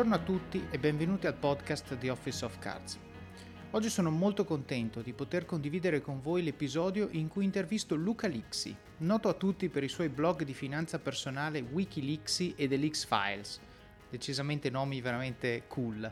Buongiorno a tutti e benvenuti al podcast The Office of Cards. Oggi sono molto contento di poter condividere con voi l'episodio in cui intervisto Luca Lixi, noto a tutti per i suoi blog di finanza personale Wikileaksy e The Leaks Files, decisamente nomi veramente cool.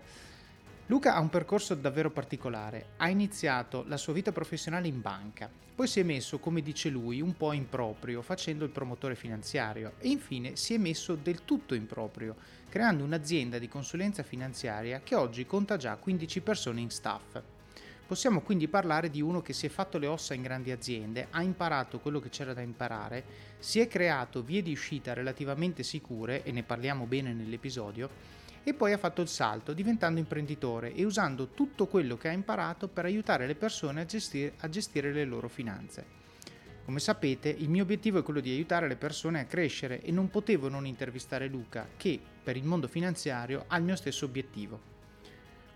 Luca ha un percorso davvero particolare. Ha iniziato la sua vita professionale in banca, poi si è messo, come dice lui, un po' in proprio facendo il promotore finanziario e infine si è messo del tutto in proprio, creando un'azienda di consulenza finanziaria che oggi conta già 15 persone in staff. Possiamo quindi parlare di uno che si è fatto le ossa in grandi aziende, ha imparato quello che c'era da imparare, si è creato vie di uscita relativamente sicure, e ne parliamo bene nell'episodio, e poi ha fatto il salto diventando imprenditore e usando tutto quello che ha imparato per aiutare le persone a gestire, a gestire le loro finanze. Come sapete, il mio obiettivo è quello di aiutare le persone a crescere e non potevo non intervistare Luca, che per il mondo finanziario ha il mio stesso obiettivo.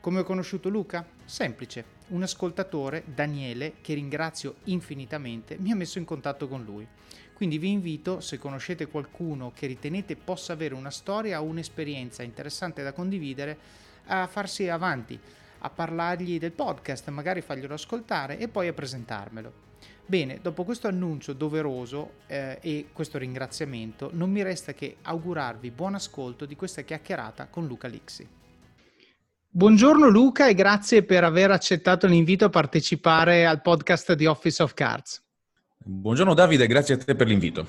Come ho conosciuto Luca? Semplice, un ascoltatore, Daniele, che ringrazio infinitamente, mi ha messo in contatto con lui. Quindi vi invito, se conoscete qualcuno che ritenete possa avere una storia o un'esperienza interessante da condividere, a farsi avanti, a parlargli del podcast, magari farglielo ascoltare e poi a presentarmelo. Bene, dopo questo annuncio doveroso eh, e questo ringraziamento, non mi resta che augurarvi buon ascolto di questa chiacchierata con Luca Lixi. Buongiorno Luca e grazie per aver accettato l'invito a partecipare al podcast di Office of Cards. Buongiorno Davide, grazie a te per l'invito.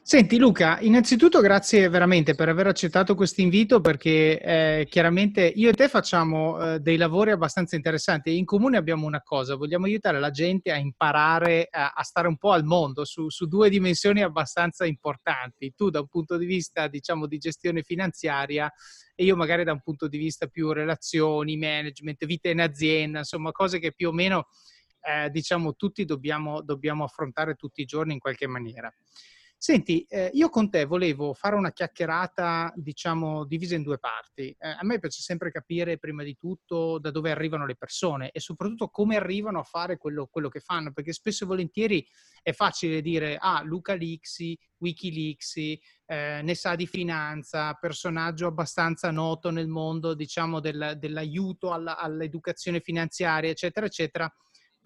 Senti Luca, innanzitutto grazie veramente per aver accettato questo invito perché eh, chiaramente io e te facciamo eh, dei lavori abbastanza interessanti in comune abbiamo una cosa, vogliamo aiutare la gente a imparare a, a stare un po' al mondo su, su, due dimensioni abbastanza importanti. Tu da un punto di vista diciamo di gestione finanziaria e io magari da un punto di vista più relazioni, management, vita in azienda, insomma cose che più o meno eh, diciamo tutti dobbiamo, dobbiamo affrontare tutti i giorni in qualche maniera. Senti, eh, io con te volevo fare una chiacchierata, diciamo, divisa in due parti. Eh, a me piace sempre capire, prima di tutto, da dove arrivano le persone e soprattutto come arrivano a fare quello, quello che fanno, perché spesso e volentieri è facile dire, ah, Luca Lixi, Wikileaksy, eh, ne sa di finanza, personaggio abbastanza noto nel mondo, diciamo, del, dell'aiuto alla, all'educazione finanziaria, eccetera, eccetera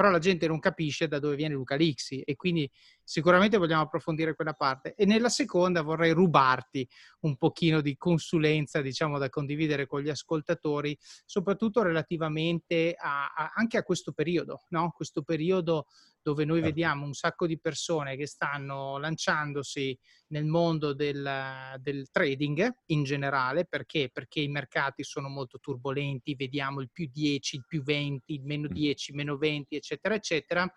però la gente non capisce da dove viene Luca Lixi e quindi sicuramente vogliamo approfondire quella parte. E nella seconda vorrei rubarti un pochino di consulenza, diciamo, da condividere con gli ascoltatori, soprattutto relativamente a, a, anche a questo periodo, no? Questo periodo dove noi certo. vediamo un sacco di persone che stanno lanciandosi nel mondo del, del, trading in generale, perché? Perché i mercati sono molto turbolenti, vediamo il più 10, il più 20, il meno 10, il meno 20, eccetera, eccetera.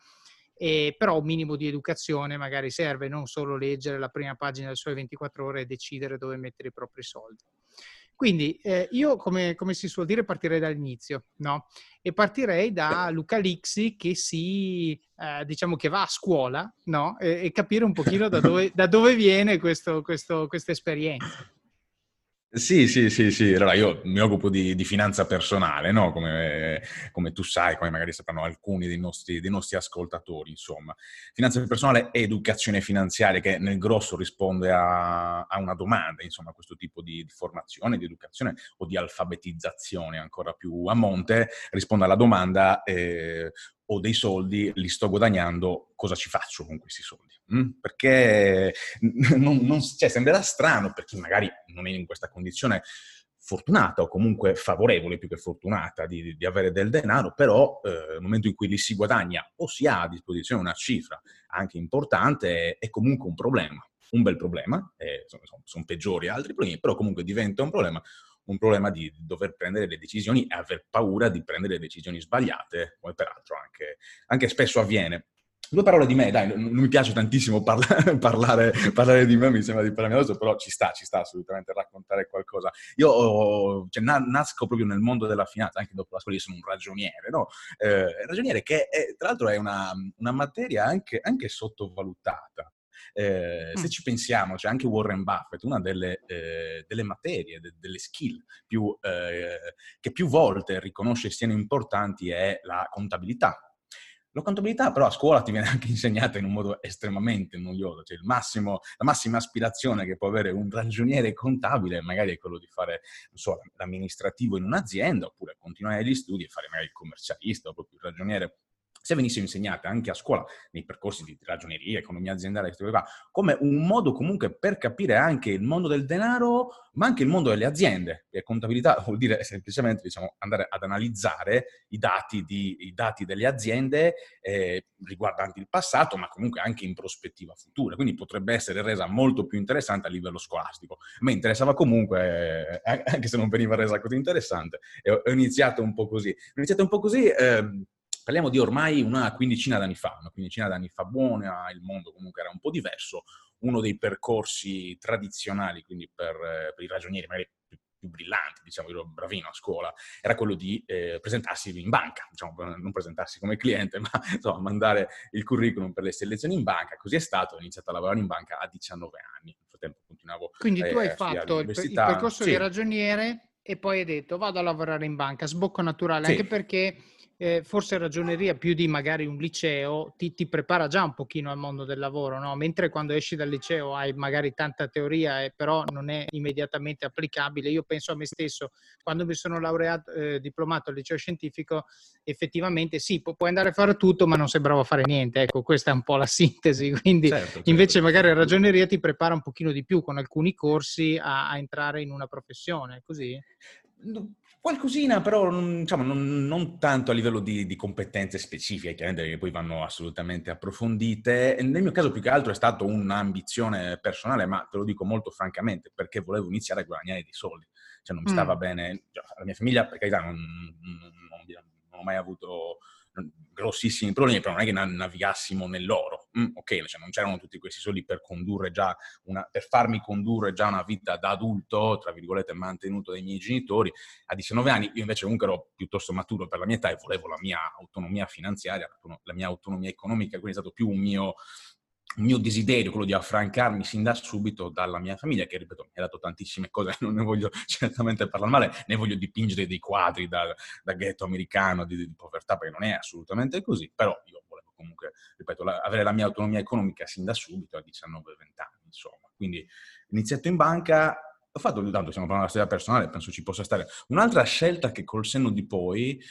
E però un minimo di educazione magari serve, non solo leggere la prima pagina del Sole 24 ore e decidere dove mettere i propri soldi. Quindi eh, io, come, come, si suol dire, partirei dall'inizio, no? E partirei da Luca Lixi che si, eh, diciamo che va a scuola, no? E, e capire un pochino da dove, da dove viene questo, questo, questa esperienza. Sì, sì, sì, sì. Allora io mi occupo di, di finanza personale, no? come, come, tu sai, come magari sapranno alcuni dei nostri, dei nostri, ascoltatori, insomma. Finanza personale e educazione finanziaria che nel grosso risponde a, a una domanda, insomma, questo tipo di, di, formazione, di educazione o di alfabetizzazione ancora più a monte, risponde alla domanda eh, ho dei soldi, li sto guadagnando, cosa ci faccio con questi soldi? Mm? Perché non, non, cioè, sembrerà strano per chi magari non è in questa condizione fortunata o comunque favorevole più che fortunata di, di avere del denaro, però eh, nel momento in cui li si guadagna o si ha a disposizione una cifra anche importante, è, è comunque un problema, un bel problema, eh, sono, sono peggiori altri problemi, però comunque diventa un problema un problema di dover prendere le decisioni e aver paura di prendere decisioni sbagliate, come peraltro anche, anche spesso avviene. Due parole di me, dai, non mi piace tantissimo parla- parlare, parlare, di me, mi sembra di parlare adesso, però ci sta, ci sta assolutamente raccontare qualcosa. Io cioè, na- nasco proprio nel mondo della finanza, anche dopo la scuola, io sono un ragioniere, no? Eh, ragioniere che è, tra l'altro è una, una materia anche, anche sottovalutata. Eh, se ci pensiamo, c'è anche Warren Buffett, una delle, eh, delle materie, de- delle skill più, eh, che più volte riconosce siano importanti è la contabilità. La contabilità però a scuola ti viene anche insegnata in un modo estremamente noioso, cioè massimo, la massima aspirazione che può avere un ragioniere contabile magari è quello di fare, non so, l'amministrativo in un'azienda oppure continuare gli studi e fare magari il commercialista o proprio il ragioniere se venissero insegnate anche a scuola, nei percorsi di ragioneria, economia aziendale, come un modo comunque per capire anche il mondo del denaro, ma anche il mondo delle aziende. E contabilità vuol dire semplicemente diciamo, andare ad analizzare i dati, di, i dati delle aziende eh, riguardanti il passato, ma comunque anche in prospettiva futura. Quindi potrebbe essere resa molto più interessante a livello scolastico. A me interessava comunque, eh, anche se non veniva resa così interessante, e ho, iniziato un po' così. Ho iniziato un po' così... Eh, parliamo di ormai una quindicina d'anni fa, una quindicina d'anni fa buona, il mondo comunque era un po' diverso, uno dei percorsi tradizionali, quindi per, eh, per i ragionieri magari più, più, brillanti, diciamo, io ero bravino a scuola, era quello di eh, presentarsi in banca, diciamo, non presentarsi come cliente, ma insomma, mandare il curriculum per le selezioni in banca, così è stato, ho iniziato a lavorare in banca a 19 anni, nel frattempo continuavo Quindi tu eh, hai fatto il, il, percorso sì. di ragioniere e poi hai detto vado a lavorare in banca, sbocco naturale, sì. anche perché eh, forse ragioneria più di magari un liceo ti, ti, prepara già un pochino al mondo del lavoro, no? mentre quando esci dal liceo hai magari tanta teoria e però non è immediatamente applicabile. Io penso a me stesso, quando mi sono laureato, eh, diplomato al liceo scientifico, effettivamente sì, pu- puoi andare a fare tutto, ma non sei bravo a fare niente. Ecco, questa è un po' la sintesi. Quindi certo, certo. invece magari la ragioneria ti prepara un pochino di più con alcuni corsi a, a entrare in una professione, così? Qualcosina, però diciamo, non, non, tanto a livello di, di, competenze specifiche, chiaramente che poi vanno assolutamente approfondite. Nel mio caso più che altro è stata un'ambizione personale, ma te lo dico molto francamente, perché volevo iniziare a guadagnare dei soldi. Cioè non mi stava mm. bene, la mia famiglia, per carità, non, non, non ho mai avuto grossissimi problemi, però non è che navigassimo nell'oro. Mm, ok, cioè non c'erano tutti questi soldi per condurre già una, per farmi condurre già una vita da adulto, tra virgolette, mantenuto dai miei genitori. A 19 anni io invece comunque ero piuttosto maturo per la mia età e volevo la mia autonomia finanziaria, la mia autonomia economica, quindi è stato più un mio il mio desiderio, quello di affrancarmi sin da subito dalla mia famiglia, che ripeto, mi ha dato tantissime cose, non ne voglio certamente parlare male, ne voglio dipingere dei quadri da, da ghetto americano, di, di, povertà, perché non è assolutamente così, però io volevo comunque, ripeto, la, avere la mia autonomia economica sin da subito, a 19-20 anni, insomma. Quindi iniziato in banca, ho fatto, tanto stiamo parlando della storia personale, penso ci possa stare. Un'altra scelta che col senno di poi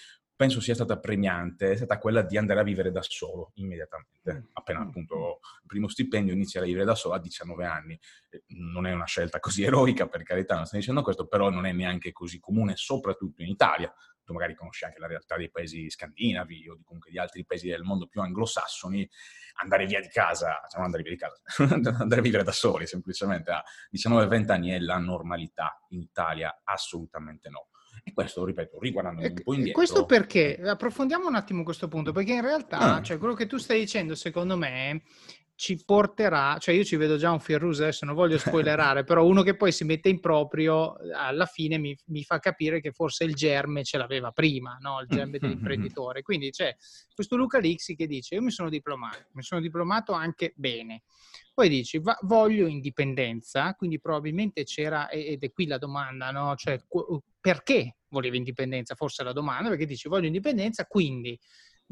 penso sia stata premiante è stata quella di andare a vivere da solo immediatamente. Mm. Appena mm. appunto il primo stipendio inizia a vivere da solo a 19 anni. Non è una scelta così eroica, per carità, non sto dicendo questo, però non è neanche così comune, soprattutto in Italia. Tu magari conosci anche la realtà dei paesi scandinavi o comunque di altri paesi del mondo più anglosassoni, andare via di casa, cioè non andare via di casa, andare a vivere da soli semplicemente a 19-20 anni è la normalità. In Italia assolutamente no. E questo, ripeto, riguardando un po' indietro... Questo perché? Approfondiamo un attimo questo punto, perché in realtà, ah. cioè, quello che tu stai dicendo, secondo me, ci porterà, cioè io ci vedo già un Firrus, adesso non voglio spoilerare, però uno che poi si mette in proprio, alla fine mi, mi, fa capire che forse il germe ce l'aveva prima, no? il germe dell'imprenditore. Quindi c'è questo Luca Lixi che dice, io mi sono diplomato, mi sono diplomato anche bene. Poi dici, va, voglio indipendenza, quindi probabilmente c'era, ed è qui la domanda, no? Cioè, perché volevi indipendenza? Forse la domanda, perché dici, voglio indipendenza, quindi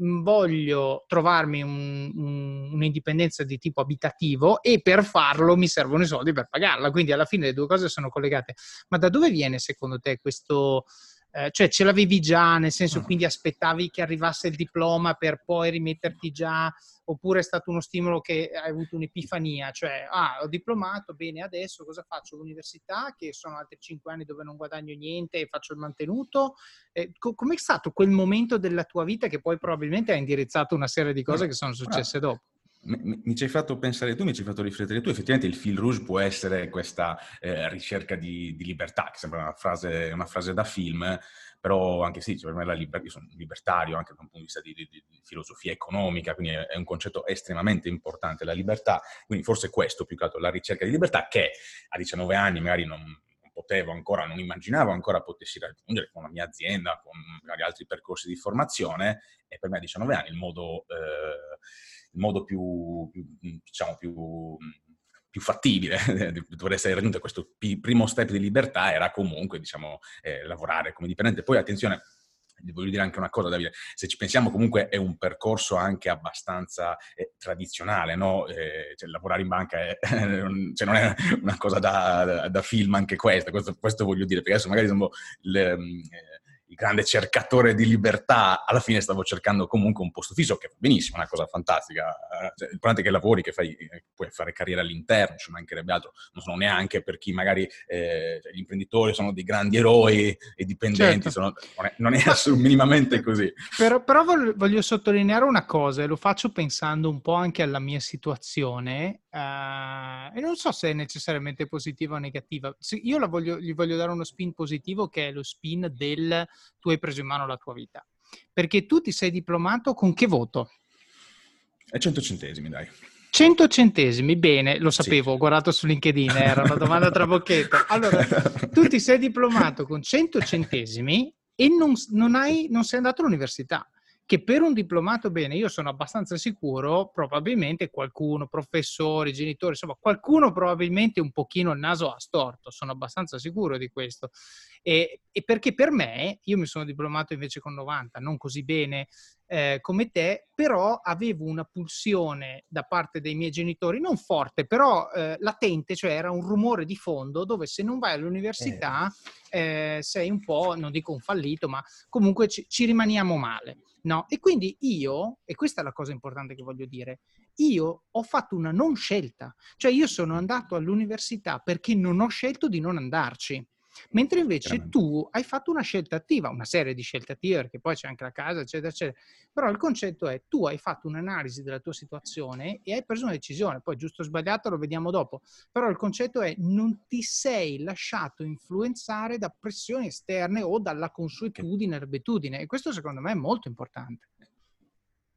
voglio trovarmi un, un, un'indipendenza di tipo abitativo e per farlo mi servono i soldi per pagarla. Quindi alla fine le due cose sono collegate. Ma da dove viene secondo te questo, eh, cioè ce l'avevi già, nel senso mm. quindi aspettavi che arrivasse il diploma per poi rimetterti già, oppure è stato uno stimolo che hai avuto un'epifania, cioè ah, ho diplomato, bene, adesso cosa faccio? L'università, che sono altri cinque anni dove non guadagno niente e faccio il mantenuto. Eh, co- com'è stato quel momento della tua vita che poi probabilmente ha indirizzato una serie di cose che sono successe dopo? Mi, mi, ci hai fatto pensare tu, mi ci hai fatto riflettere tu. Effettivamente il fil rouge può essere questa eh, ricerca di, di, libertà, che sembra una frase, una frase, da film, però anche sì, cioè per me la liber- io sono libertario anche da un punto di vista di, di, di filosofia economica, quindi è, è, un concetto estremamente importante la libertà. Quindi forse questo più che altro, la ricerca di libertà che a 19 anni magari non, potevo ancora, non immaginavo ancora potessi raggiungere con la mia azienda, con magari altri percorsi di formazione, e per me a 19 anni il modo... Eh, il modo più, più diciamo, più, più fattibile dover essere raggiunto questo primo step di libertà era comunque, diciamo, eh, lavorare come dipendente. Poi, attenzione, voglio dire anche una cosa, Davide, se ci pensiamo comunque è un percorso anche abbastanza eh, tradizionale, no? Eh, cioè, lavorare in banca è, cioè, non è una cosa da, da, da film anche questa, questo, questo, voglio dire, perché adesso magari sono le, eh, il grande cercatore di libertà, alla fine stavo cercando comunque un posto fisso, che va benissimo, è una cosa fantastica. Eh, cioè, il problema è che lavori, che fai, eh, puoi fare carriera all'interno, ci mancherebbe altro. Non sono neanche per chi magari eh, cioè, gli imprenditori sono dei grandi eroi e dipendenti, certo. sono, non è, non è assolutamente minimamente così. Però, però, voglio sottolineare una cosa, e lo faccio pensando un po' anche alla mia situazione, uh, e non so se è necessariamente positiva o negativa. Io voglio, gli voglio dare uno spin positivo, che è lo spin del tu hai preso in mano la tua vita. Perché tu ti sei diplomato con che voto? A 100 centesimi, dai. 100 centesimi, bene, lo sapevo, sì. ho guardato su LinkedIn, era una domanda trabocchetto. Allora, tu ti sei diplomato con 100 centesimi e non, non, hai, non sei andato all'università che per un diplomato bene, io sono abbastanza sicuro, probabilmente qualcuno, professori, genitori, insomma, qualcuno probabilmente un pochino il naso ha storto, sono abbastanza sicuro di questo. E, e perché per me, io mi sono diplomato invece con 90, non così bene eh, come te, però avevo una pulsione da parte dei miei genitori, non forte, però eh, latente, cioè era un rumore di fondo dove se non vai all'università eh. eh sei un po', non dico un fallito, ma comunque ci, ci rimaniamo male. No? E quindi io, e questa è la cosa importante che voglio dire, io ho fatto una non scelta, cioè io sono andato all'università perché non ho scelto di non andarci. Mentre invece tu hai fatto una scelta attiva, una serie di scelte attive, perché poi c'è anche la casa, eccetera, eccetera. Però il concetto è tu hai fatto un'analisi della tua situazione e hai preso una decisione. Poi giusto o sbagliato lo vediamo dopo. Però il concetto è non ti sei lasciato influenzare da pressioni esterne o dalla consuetudine, l'abitudine. E questo secondo me è molto importante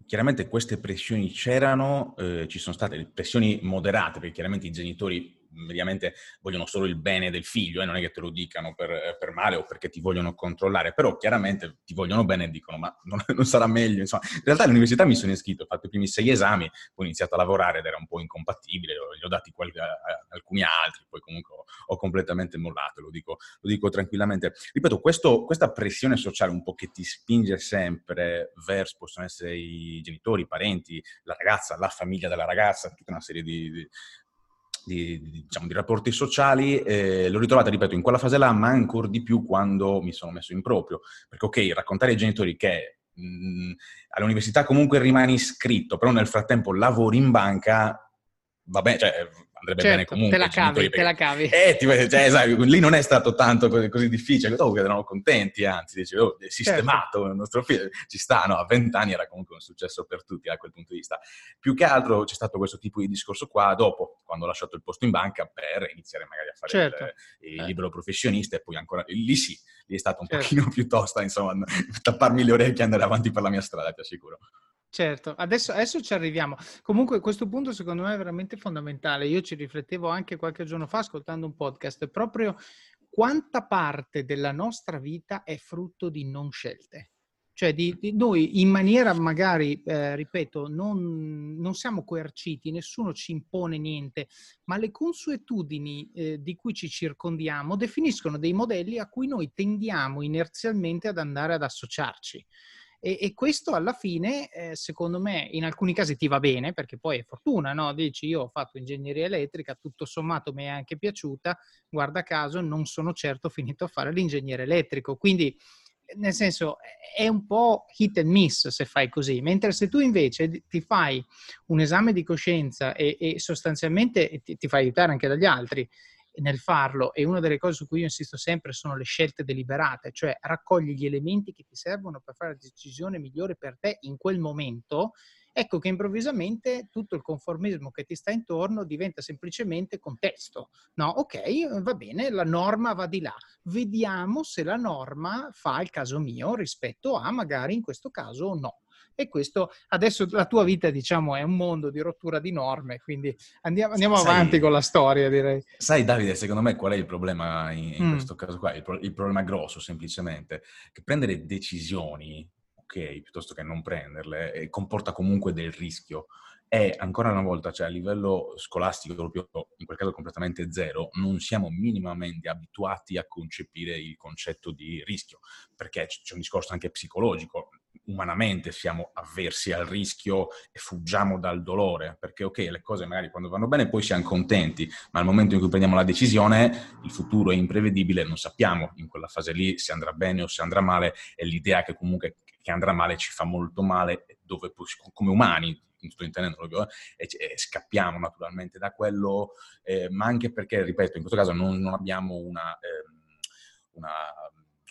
chiaramente queste pressioni c'erano, eh, ci sono state pressioni moderate, perché chiaramente i genitori mediamente vogliono solo il bene del figlio e eh, non è che te lo dicano per, eh, per, male o perché ti vogliono controllare, però chiaramente ti vogliono bene e dicono ma non, non, sarà meglio. Insomma, in realtà all'università mi sono iscritto, ho fatto i primi sei esami, poi ho iniziato a lavorare ed era un po' incompatibile, gli ho dati qualche, alcuni altri, poi comunque ho, ho completamente mollato, lo dico, lo dico tranquillamente. Ripeto, questo, questa pressione sociale un po' che ti spinge sempre verso, possono essere i genitori, i parenti, la ragazza, la famiglia della ragazza, tutta una serie di, di di, diciamo, di rapporti sociali, eh, l'ho ritrovata, ripeto, in quella fase là, ma ancora di più quando mi sono messo in proprio. Perché, ok, raccontare ai genitori che mh, all'università comunque rimani iscritto, però nel frattempo lavori in banca, va bene, cioè andrebbe certo, bene comunque. Te la cavi, te la cavi. Eh, ti, cioè, esatto, lì non è stato tanto così, così difficile, dopo erano contenti, anzi, dice, oh, è sistemato certo. il nostro figlio, ci sta, no, a vent'anni era comunque un successo per tutti da quel punto di vista. Più che altro c'è stato questo tipo di discorso qua dopo, quando ho lasciato il posto in banca, per iniziare magari a fare certo. il, il eh. libero professionista e poi ancora, lì sì, lì è stato un certo. pochino più tosta, insomma, tapparmi le orecchie e andare avanti per la mia strada, ti assicuro. Certo, adesso, adesso, ci arriviamo. Comunque questo punto secondo me è veramente fondamentale. Io ci riflettevo anche qualche giorno fa ascoltando un podcast, proprio quanta parte della nostra vita è frutto di non scelte. Cioè di, di noi in maniera magari, eh, ripeto, non, non, siamo coerciti, nessuno ci impone niente, ma le consuetudini eh, di cui ci circondiamo definiscono dei modelli a cui noi tendiamo inerzialmente ad andare ad associarci. E, e questo alla fine, eh, secondo me, in alcuni casi ti va bene, perché poi è fortuna, no? Dici, io ho fatto ingegneria elettrica, tutto sommato mi è anche piaciuta, guarda caso non sono certo finito a fare l'ingegnere elettrico. Quindi, nel senso, è un po' hit and miss se fai così, mentre se tu invece ti fai un esame di coscienza e, e sostanzialmente ti, ti fai aiutare anche dagli altri, nel farlo e una delle cose su cui io insisto sempre sono le scelte deliberate, cioè raccogli gli elementi che ti servono per fare la decisione migliore per te in quel momento, ecco che improvvisamente tutto il conformismo che ti sta intorno diventa semplicemente contesto. No, ok, va bene, la norma va di là. Vediamo se la norma fa il caso mio rispetto a magari in questo caso no. E questo adesso la tua vita, diciamo, è un mondo di rottura di norme, quindi andiamo, andiamo sai, avanti con la storia, direi. Sai, Davide, secondo me qual è il problema in, in mm. questo caso qua? Il, pro, il, problema grosso, semplicemente, che prendere decisioni, ok, piuttosto che non prenderle, comporta comunque del rischio. E ancora una volta, cioè a livello scolastico, proprio in quel caso completamente zero, non siamo minimamente abituati a concepire il concetto di rischio, perché c'è un discorso anche psicologico umanamente siamo avversi al rischio e fuggiamo dal dolore, perché ok, le cose magari quando vanno bene poi siamo contenti, ma al momento in cui prendiamo la decisione il futuro è imprevedibile, non sappiamo in quella fase lì se andrà bene o se andrà male e l'idea che comunque che andrà male ci fa molto male, dove come umani, sto intendendo, e, e, scappiamo naturalmente da quello, eh, ma anche perché, ripeto, in questo caso non, non abbiamo una, eh, una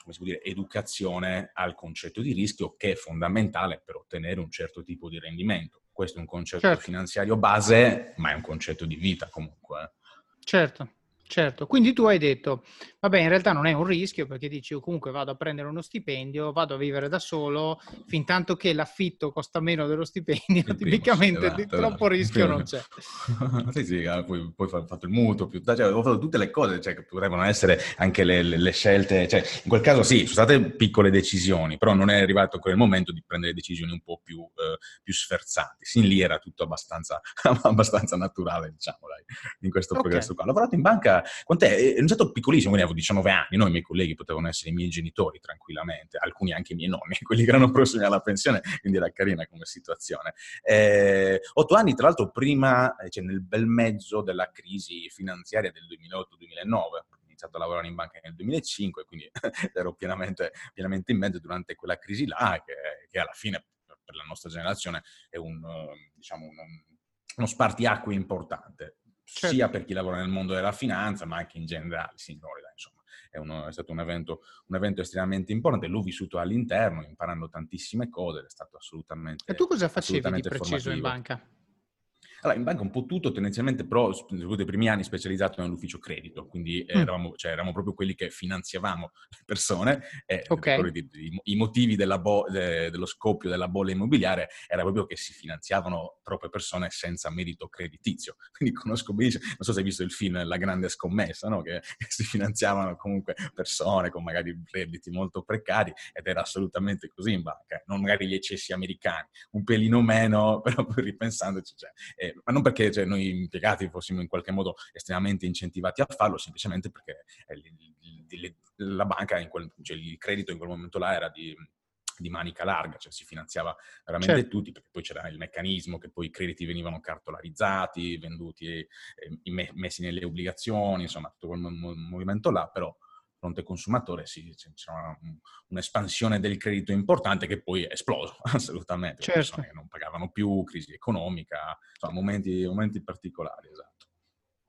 come si può dire, educazione al concetto di rischio che è fondamentale per ottenere un certo tipo di rendimento. Questo è un concetto certo. finanziario base, ma è un concetto di vita comunque. Eh. Certo. Certo, quindi tu hai detto, vabbè, in realtà non è un rischio perché dici, comunque vado a prendere uno stipendio, vado a vivere da solo, fin tanto che l'affitto costa meno dello stipendio, tipicamente esatto, esatto, troppo rischio non c'è. sì, sì, ah, poi, poi ho fatto il mutuo, più, cioè, ho fatto tutte le cose cioè, che potevano essere anche le, le, le, scelte, cioè, in quel caso sì, sono state piccole decisioni, però non è arrivato quel momento di prendere decisioni un po' più, eh, più sferzanti. Sin lì era tutto abbastanza, abbastanza naturale, diciamo, dai, in questo okay. progresso qua. Ho lavorato in banca quant'è? È un stato piccolissimo, quindi avevo 19 anni, no? i miei colleghi potevano essere i miei genitori tranquillamente, alcuni anche i miei nonni, quelli che erano prossimi alla pensione, quindi era carina come situazione. Eh, otto anni, tra l'altro, prima, eh, cioè nel bel mezzo della crisi finanziaria del 2008-2009, ho iniziato a lavorare in banca nel 2005, quindi ero pienamente, pienamente in mezzo durante quella crisi là, che, che, alla fine per la nostra generazione è un, diciamo, un, uno spartiacque importante certo. sia per chi lavora nel mondo della finanza, ma anche in generale, signori, insomma. È, uno, è, stato un evento, un evento, estremamente importante, l'ho vissuto all'interno, imparando tantissime cose, è stato assolutamente E tu cosa facevi di preciso formativo. in banca? Allora, in banca un po' tutto, tendenzialmente però, soprattutto i primi anni, specializzato nell'ufficio credito, quindi mm. eravamo, cioè, eravamo, proprio quelli che finanziavamo le persone e okay. i, i, motivi bo- de, dello scoppio della bolla immobiliare era proprio che si finanziavano troppe persone senza merito creditizio. Quindi conosco benissimo, non so se hai visto il film La grande scommessa, no? che, che si finanziavano comunque persone con magari redditi molto precari ed era assolutamente così in banca, non magari gli eccessi americani, un pelino meno, però poi ripensandoci, cioè, eh, ma non perché cioè, noi impiegati fossimo in qualche modo estremamente incentivati a farlo, semplicemente perché eh, la banca, quel, cioè, il credito in quel momento là era di, di manica larga, cioè si finanziava veramente certo. tutti, perché poi c'era il meccanismo che poi i crediti venivano cartolarizzati, venduti, eh, messi nelle obbligazioni, insomma tutto quel movimento là, però fronte consumatore sì, c'era un'espansione del credito importante che poi è esploso assolutamente, certo. persone che non pagavano più, crisi economica, insomma momenti, momenti particolari, esatto.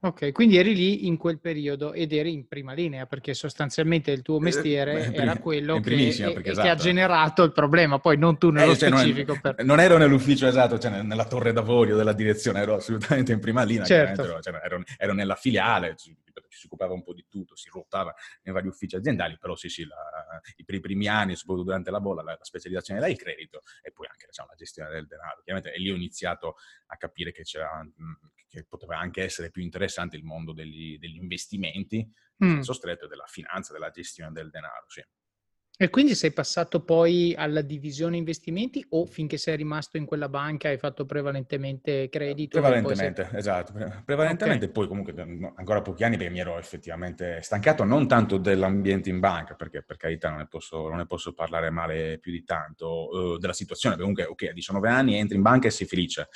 Ok, quindi eri lì in quel periodo ed eri in prima linea perché sostanzialmente il tuo eh, mestiere eh, era quello che, esatto. che, ha generato il problema, poi non tu nello eh, cioè, specifico. Non, per... non, ero nell'ufficio esatto, cioè nella torre d'avorio della direzione, ero assolutamente in prima linea, certo. ero, cioè, ero, ero, nella filiale, ci, ci, si occupava un po' di tutto, si ruotava nei vari uffici aziendali, però sì sì, la, i, i, primi anni, soprattutto durante la bolla, la, la specializzazione era il credito e poi anche diciamo, la gestione del denaro. Chiaramente e lì ho iniziato a capire che c'era che poteva anche essere più interessante il mondo degli, degli investimenti, in mm. senso stretto, della finanza, della gestione del denaro, sì. E quindi sei passato poi alla divisione investimenti o finché sei rimasto in quella banca hai fatto prevalentemente credito? Prevalentemente, sei... esatto. Prevalentemente okay. poi comunque ancora pochi anni perché mi ero effettivamente stancato non tanto dell'ambiente in banca, perché per carità non ne posso, non ne posso parlare male più di tanto, uh, della situazione, perché comunque ok, a 19 anni entri in banca e sei felice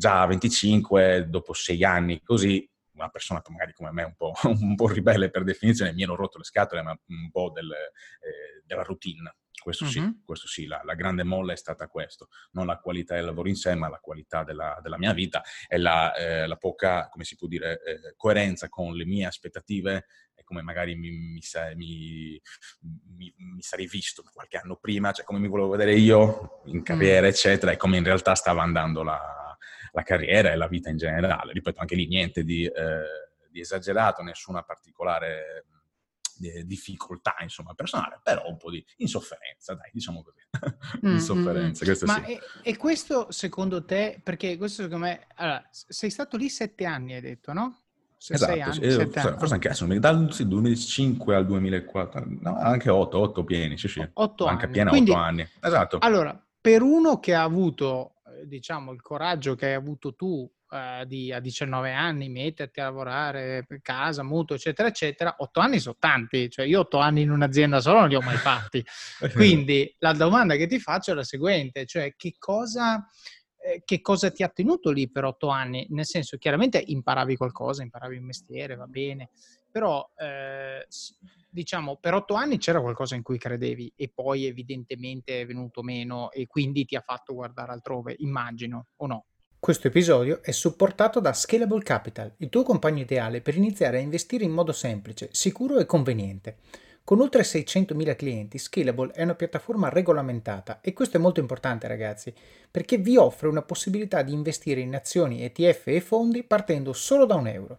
già a 25, dopo sei anni così, una persona magari come me, un po', un po', ribelle per definizione, mi ero rotto le scatole, ma un po' del, eh, della routine. Questo sì, uh-huh. questo sì la, la, grande molla è stata questo, non la qualità del lavoro in sé, ma la qualità della, della mia vita e la, eh, la, poca, come si può dire, eh, coerenza con le mie aspettative e come magari mi, mi, mi, mi, sarei visto qualche anno prima, cioè come mi volevo vedere io in carriera, mm. eccetera, e come in realtà stava andando la, la carriera e la vita in generale. Ripeto, anche lì niente di, eh, di esagerato, nessuna particolare eh, difficoltà, insomma, personale, però un po' di insofferenza, dai, diciamo così. Mm, insofferenza, questo Ma sì. e, e, questo secondo te, perché questo secondo me, allora, sei stato lì sette anni, hai detto, no? Se esatto, sei anni, eh, forse, forse anche adesso, dal sì, 2005 al 2004, no, anche 8, 8 pieni, sì, sì. 8 anche anni. piena Quindi, 8 anni. Esatto. Allora, per uno che ha avuto, diciamo, il coraggio che hai avuto tu eh, di, a 19 anni, metterti a lavorare per casa, mutuo, eccetera, eccetera, 8 anni sono tanti, cioè io 8 anni in un'azienda solo non li ho mai fatti. Quindi la domanda che ti faccio è la seguente, cioè che cosa eh, che cosa ti ha tenuto lì per otto anni? Nel senso, chiaramente imparavi qualcosa, imparavi il mestiere, va bene, però eh, diciamo per otto anni c'era qualcosa in cui credevi e poi evidentemente è venuto meno e quindi ti ha fatto guardare altrove, immagino, o no? Questo episodio è supportato da Scalable Capital, il tuo compagno ideale per iniziare a investire in modo semplice, sicuro e conveniente. Con oltre 600.000 clienti, Scalable è una piattaforma regolamentata e questo è molto importante ragazzi, perché vi offre una possibilità di investire in azioni, ETF e fondi partendo solo da un euro.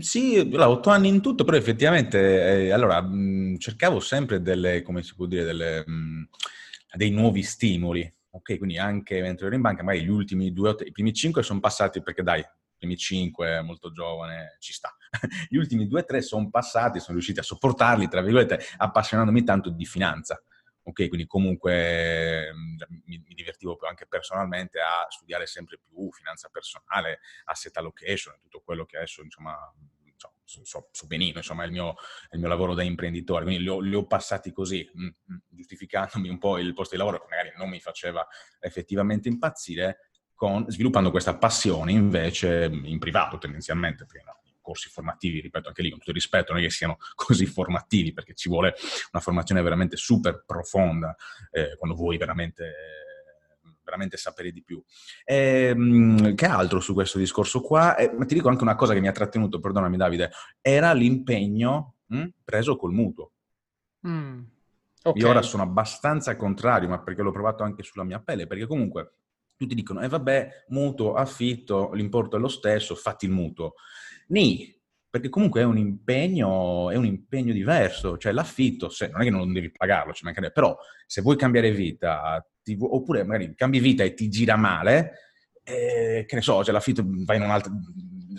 Sì, otto anni in tutto, però effettivamente, eh, allora, mh, cercavo sempre delle, come si può dire, delle, mh, dei nuovi stimoli, ok? Quindi anche mentre ero in banca, magari gli ultimi due, i primi cinque sono passati perché dai, i primi cinque, molto giovane, ci sta. Gli ultimi due, tre sono passati, sono riusciti a sopportarli, tra virgolette, appassionandomi tanto di finanza. Ok, quindi comunque mi, mi, divertivo anche personalmente a studiare sempre più finanza personale, asset allocation, tutto quello che adesso insomma so, so, so benino, insomma è il, mio, il, mio, lavoro da imprenditore, quindi li ho, li ho passati così, mh, mh, giustificandomi un po' il posto di lavoro che magari non mi faceva effettivamente impazzire, con, sviluppando questa passione invece in privato tendenzialmente, perché no, corsi formativi, ripeto anche lì con tutto il rispetto, non è che siano così formativi perché ci vuole una formazione veramente super profonda eh, quando vuoi veramente, veramente sapere di più. E, ehm, che altro su questo discorso qua? Eh, ma ti dico anche una cosa che mi ha trattenuto, perdonami Davide, era l'impegno mh, hm, preso col mutuo. Mm. Okay. Io ora sono abbastanza contrario, ma perché l'ho provato anche sulla mia pelle, perché comunque tutti dicono, eh vabbè, mutuo, affitto, l'importo è lo stesso, fatti il mutuo. Nì, perché comunque è un impegno, è un impegno diverso, cioè l'affitto, se, non è che non devi pagarlo, ci mancherebbe, però se vuoi cambiare vita, ti, oppure magari cambi vita e ti gira male, eh, che ne so, cioè l'affitto vai in un altro,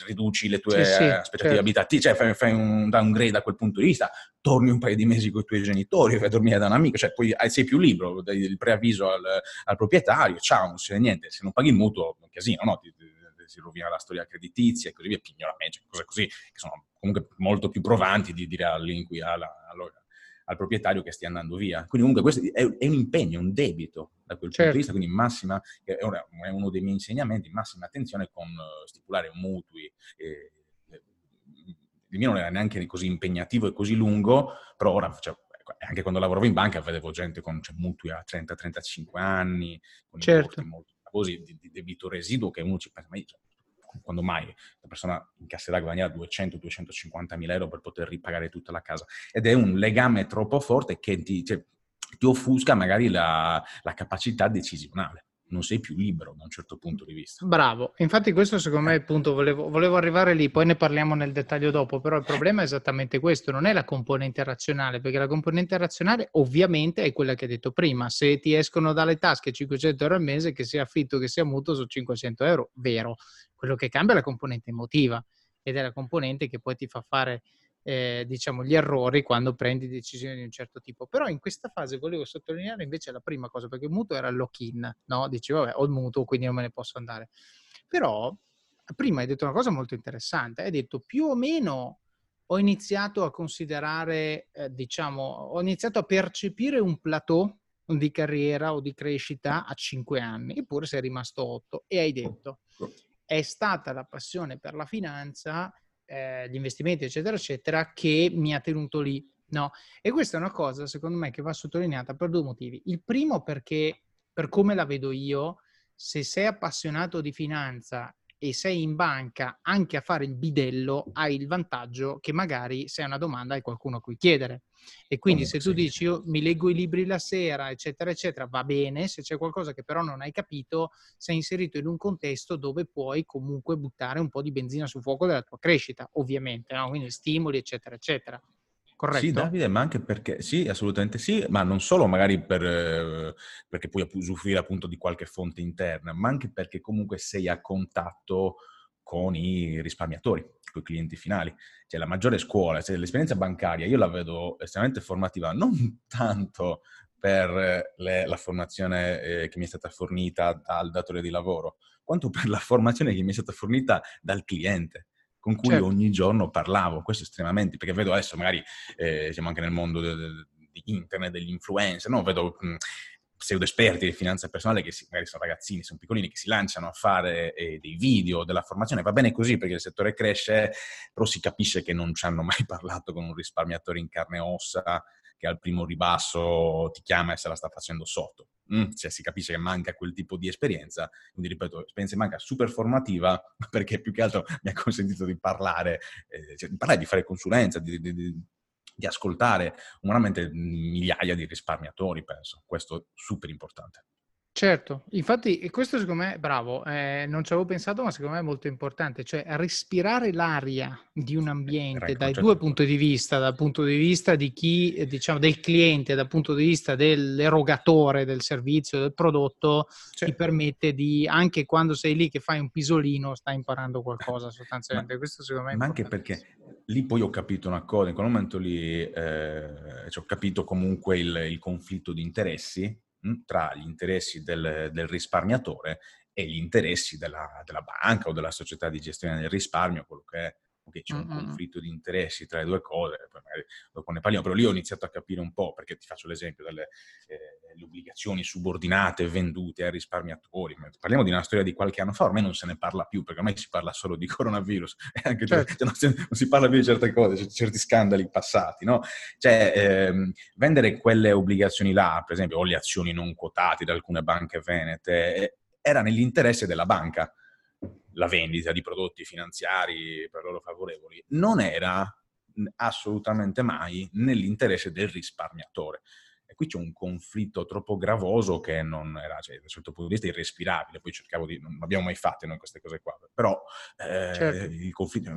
riduci le tue sì, sì, aspettative certo. abitative, cioè fai, fai un downgrade da quel punto di vista, torni un paio di mesi con i tuoi genitori, vai a dormire da un amico, cioè poi sei più libero, dai il preavviso al, al proprietario, ciao, non succede niente, se non paghi il mutuo è un casino, no? Ti, si rovina la storia creditizia e così via, pignoramento, cose così, che sono comunque molto più provanti di dire all'inquilino, al proprietario che stia andando via. Quindi comunque questo è, è un impegno, è un debito da quel certo. punto di certo. vista, quindi massima, è, uno dei miei insegnamenti, massima attenzione con uh, stipulare mutui. Eh, il mio non era neanche così impegnativo e così lungo, però ora cioè, anche quando lavoravo in banca vedevo gente con cioè, mutui a 30-35 anni, con certo. molto così di, di, debito residuo che uno ci pensa, ma io, cioè, quando mai la persona incasserà guadagnare 200-250 mila euro per poter ripagare tutta la casa? Ed è un legame troppo forte che ti, cioè, ti offusca magari la, la capacità decisionale. Non sei più libero da un certo punto di vista. Bravo, infatti questo secondo me è il punto, volevo, volevo, arrivare lì, poi ne parliamo nel dettaglio dopo, però il problema è esattamente questo, non è la componente razionale, perché la componente razionale ovviamente è quella che hai detto prima, se ti escono dalle tasche 500 euro al mese, che sia affitto, che sia mutuo, su 500 euro, vero, quello che cambia è la componente emotiva ed è la componente che poi ti fa fare eh, diciamo, gli errori quando prendi decisioni di un certo tipo. Però in questa fase volevo sottolineare invece la prima cosa, perché il mutuo era il lock-in, no? Dici, vabbè, ho il mutuo, quindi non me ne posso andare. Però prima hai detto una cosa molto interessante, hai detto più o meno ho iniziato a considerare, eh, diciamo, ho iniziato a percepire un plateau di carriera o di crescita a 5 anni, eppure sei rimasto 8 e hai detto è stata la passione per la finanza, eh, gli investimenti, eccetera, eccetera, che mi ha tenuto lì. No? E questa è una cosa, secondo me, che va sottolineata per due motivi. Il primo perché, per come la vedo io, se sei appassionato di finanza e sei in banca anche a fare il bidello, hai il vantaggio che magari se hai una domanda hai qualcuno a cui chiedere. E quindi se tu dici io mi leggo i libri la sera, eccetera, eccetera, va bene, se c'è qualcosa che però non hai capito, sei inserito in un contesto dove puoi comunque buttare un po' di benzina sul fuoco della tua crescita, ovviamente, no? quindi stimoli, eccetera, eccetera. Corretto? Sì, Davide, ma anche perché, sì, assolutamente sì, ma non solo magari per, eh, perché puoi usufruire appunto di qualche fonte interna, ma anche perché comunque sei a contatto con i risparmiatori, con i clienti finali. Cioè la maggiore scuola, cioè, l'esperienza bancaria, io la vedo estremamente formativa, non tanto per le, la formazione eh, che mi è stata fornita dal datore di lavoro, quanto per la formazione che mi è stata fornita dal cliente con cui certo. ogni giorno parlavo, questo estremamente, perché vedo adesso magari, eh, siamo anche nel mondo de, de, di internet, degli influencer, no? vedo mh, pseudo esperti di finanza personale che si, magari sono ragazzini, sono piccolini, che si lanciano a fare eh, dei video, della formazione, va bene così perché il settore cresce, però si capisce che non ci hanno mai parlato con un risparmiatore in carne e ossa, che al primo ribasso ti chiama e se la sta facendo sotto. Mm, cioè si capisce che manca quel tipo di esperienza, quindi ripeto, esperienza manca super formativa perché più che altro mi ha consentito di parlare, eh, cioè, di parlare, di fare consulenza, di, di, di, di ascoltare umanamente migliaia di risparmiatori, penso. Questo è super importante. Certo, infatti e questo secondo me, bravo, eh, non ci avevo pensato, ma secondo me è molto importante, cioè respirare l'aria di un ambiente dai due punti di vista, dal punto di vista di chi, eh, diciamo, del cliente, dal punto di vista dell'erogatore del servizio, del prodotto, certo. ti permette di, anche quando sei lì che fai un pisolino, stai imparando qualcosa sostanzialmente. Ma, questo secondo me Ma anche perché lì poi ho capito una cosa, in quel momento lì eh, cioè, ho capito comunque il, il conflitto di interessi tra gli interessi del, del risparmiatore e gli interessi della, della, banca o della società di gestione del risparmio, quello che è. Ok, c'è un conflitto di interessi tra le due cose, poi magari dopo ne parliamo, però lì ho iniziato a capire un po', perché ti faccio l'esempio delle eh, obbligazioni subordinate vendute ai risparmiatori. Parliamo di una storia di qualche anno fa, ormai non se ne parla più, perché ormai si parla solo di coronavirus, anche certo. cioè, non, si, non, si, parla più di certe cose, certi scandali passati, no? Cioè, ehm, vendere quelle obbligazioni là, per esempio, o le azioni non quotate da alcune banche venete, eh, era nell'interesse della banca la vendita di prodotti finanziari per loro favorevoli, non era assolutamente mai nell'interesse del risparmiatore. E qui c'è un conflitto troppo gravoso che non era, cioè, da un certo punto di vista, irrespirabile. Poi cercavo di... non abbiamo mai fatto noi queste cose qua. Però eh, certo. il conflitto...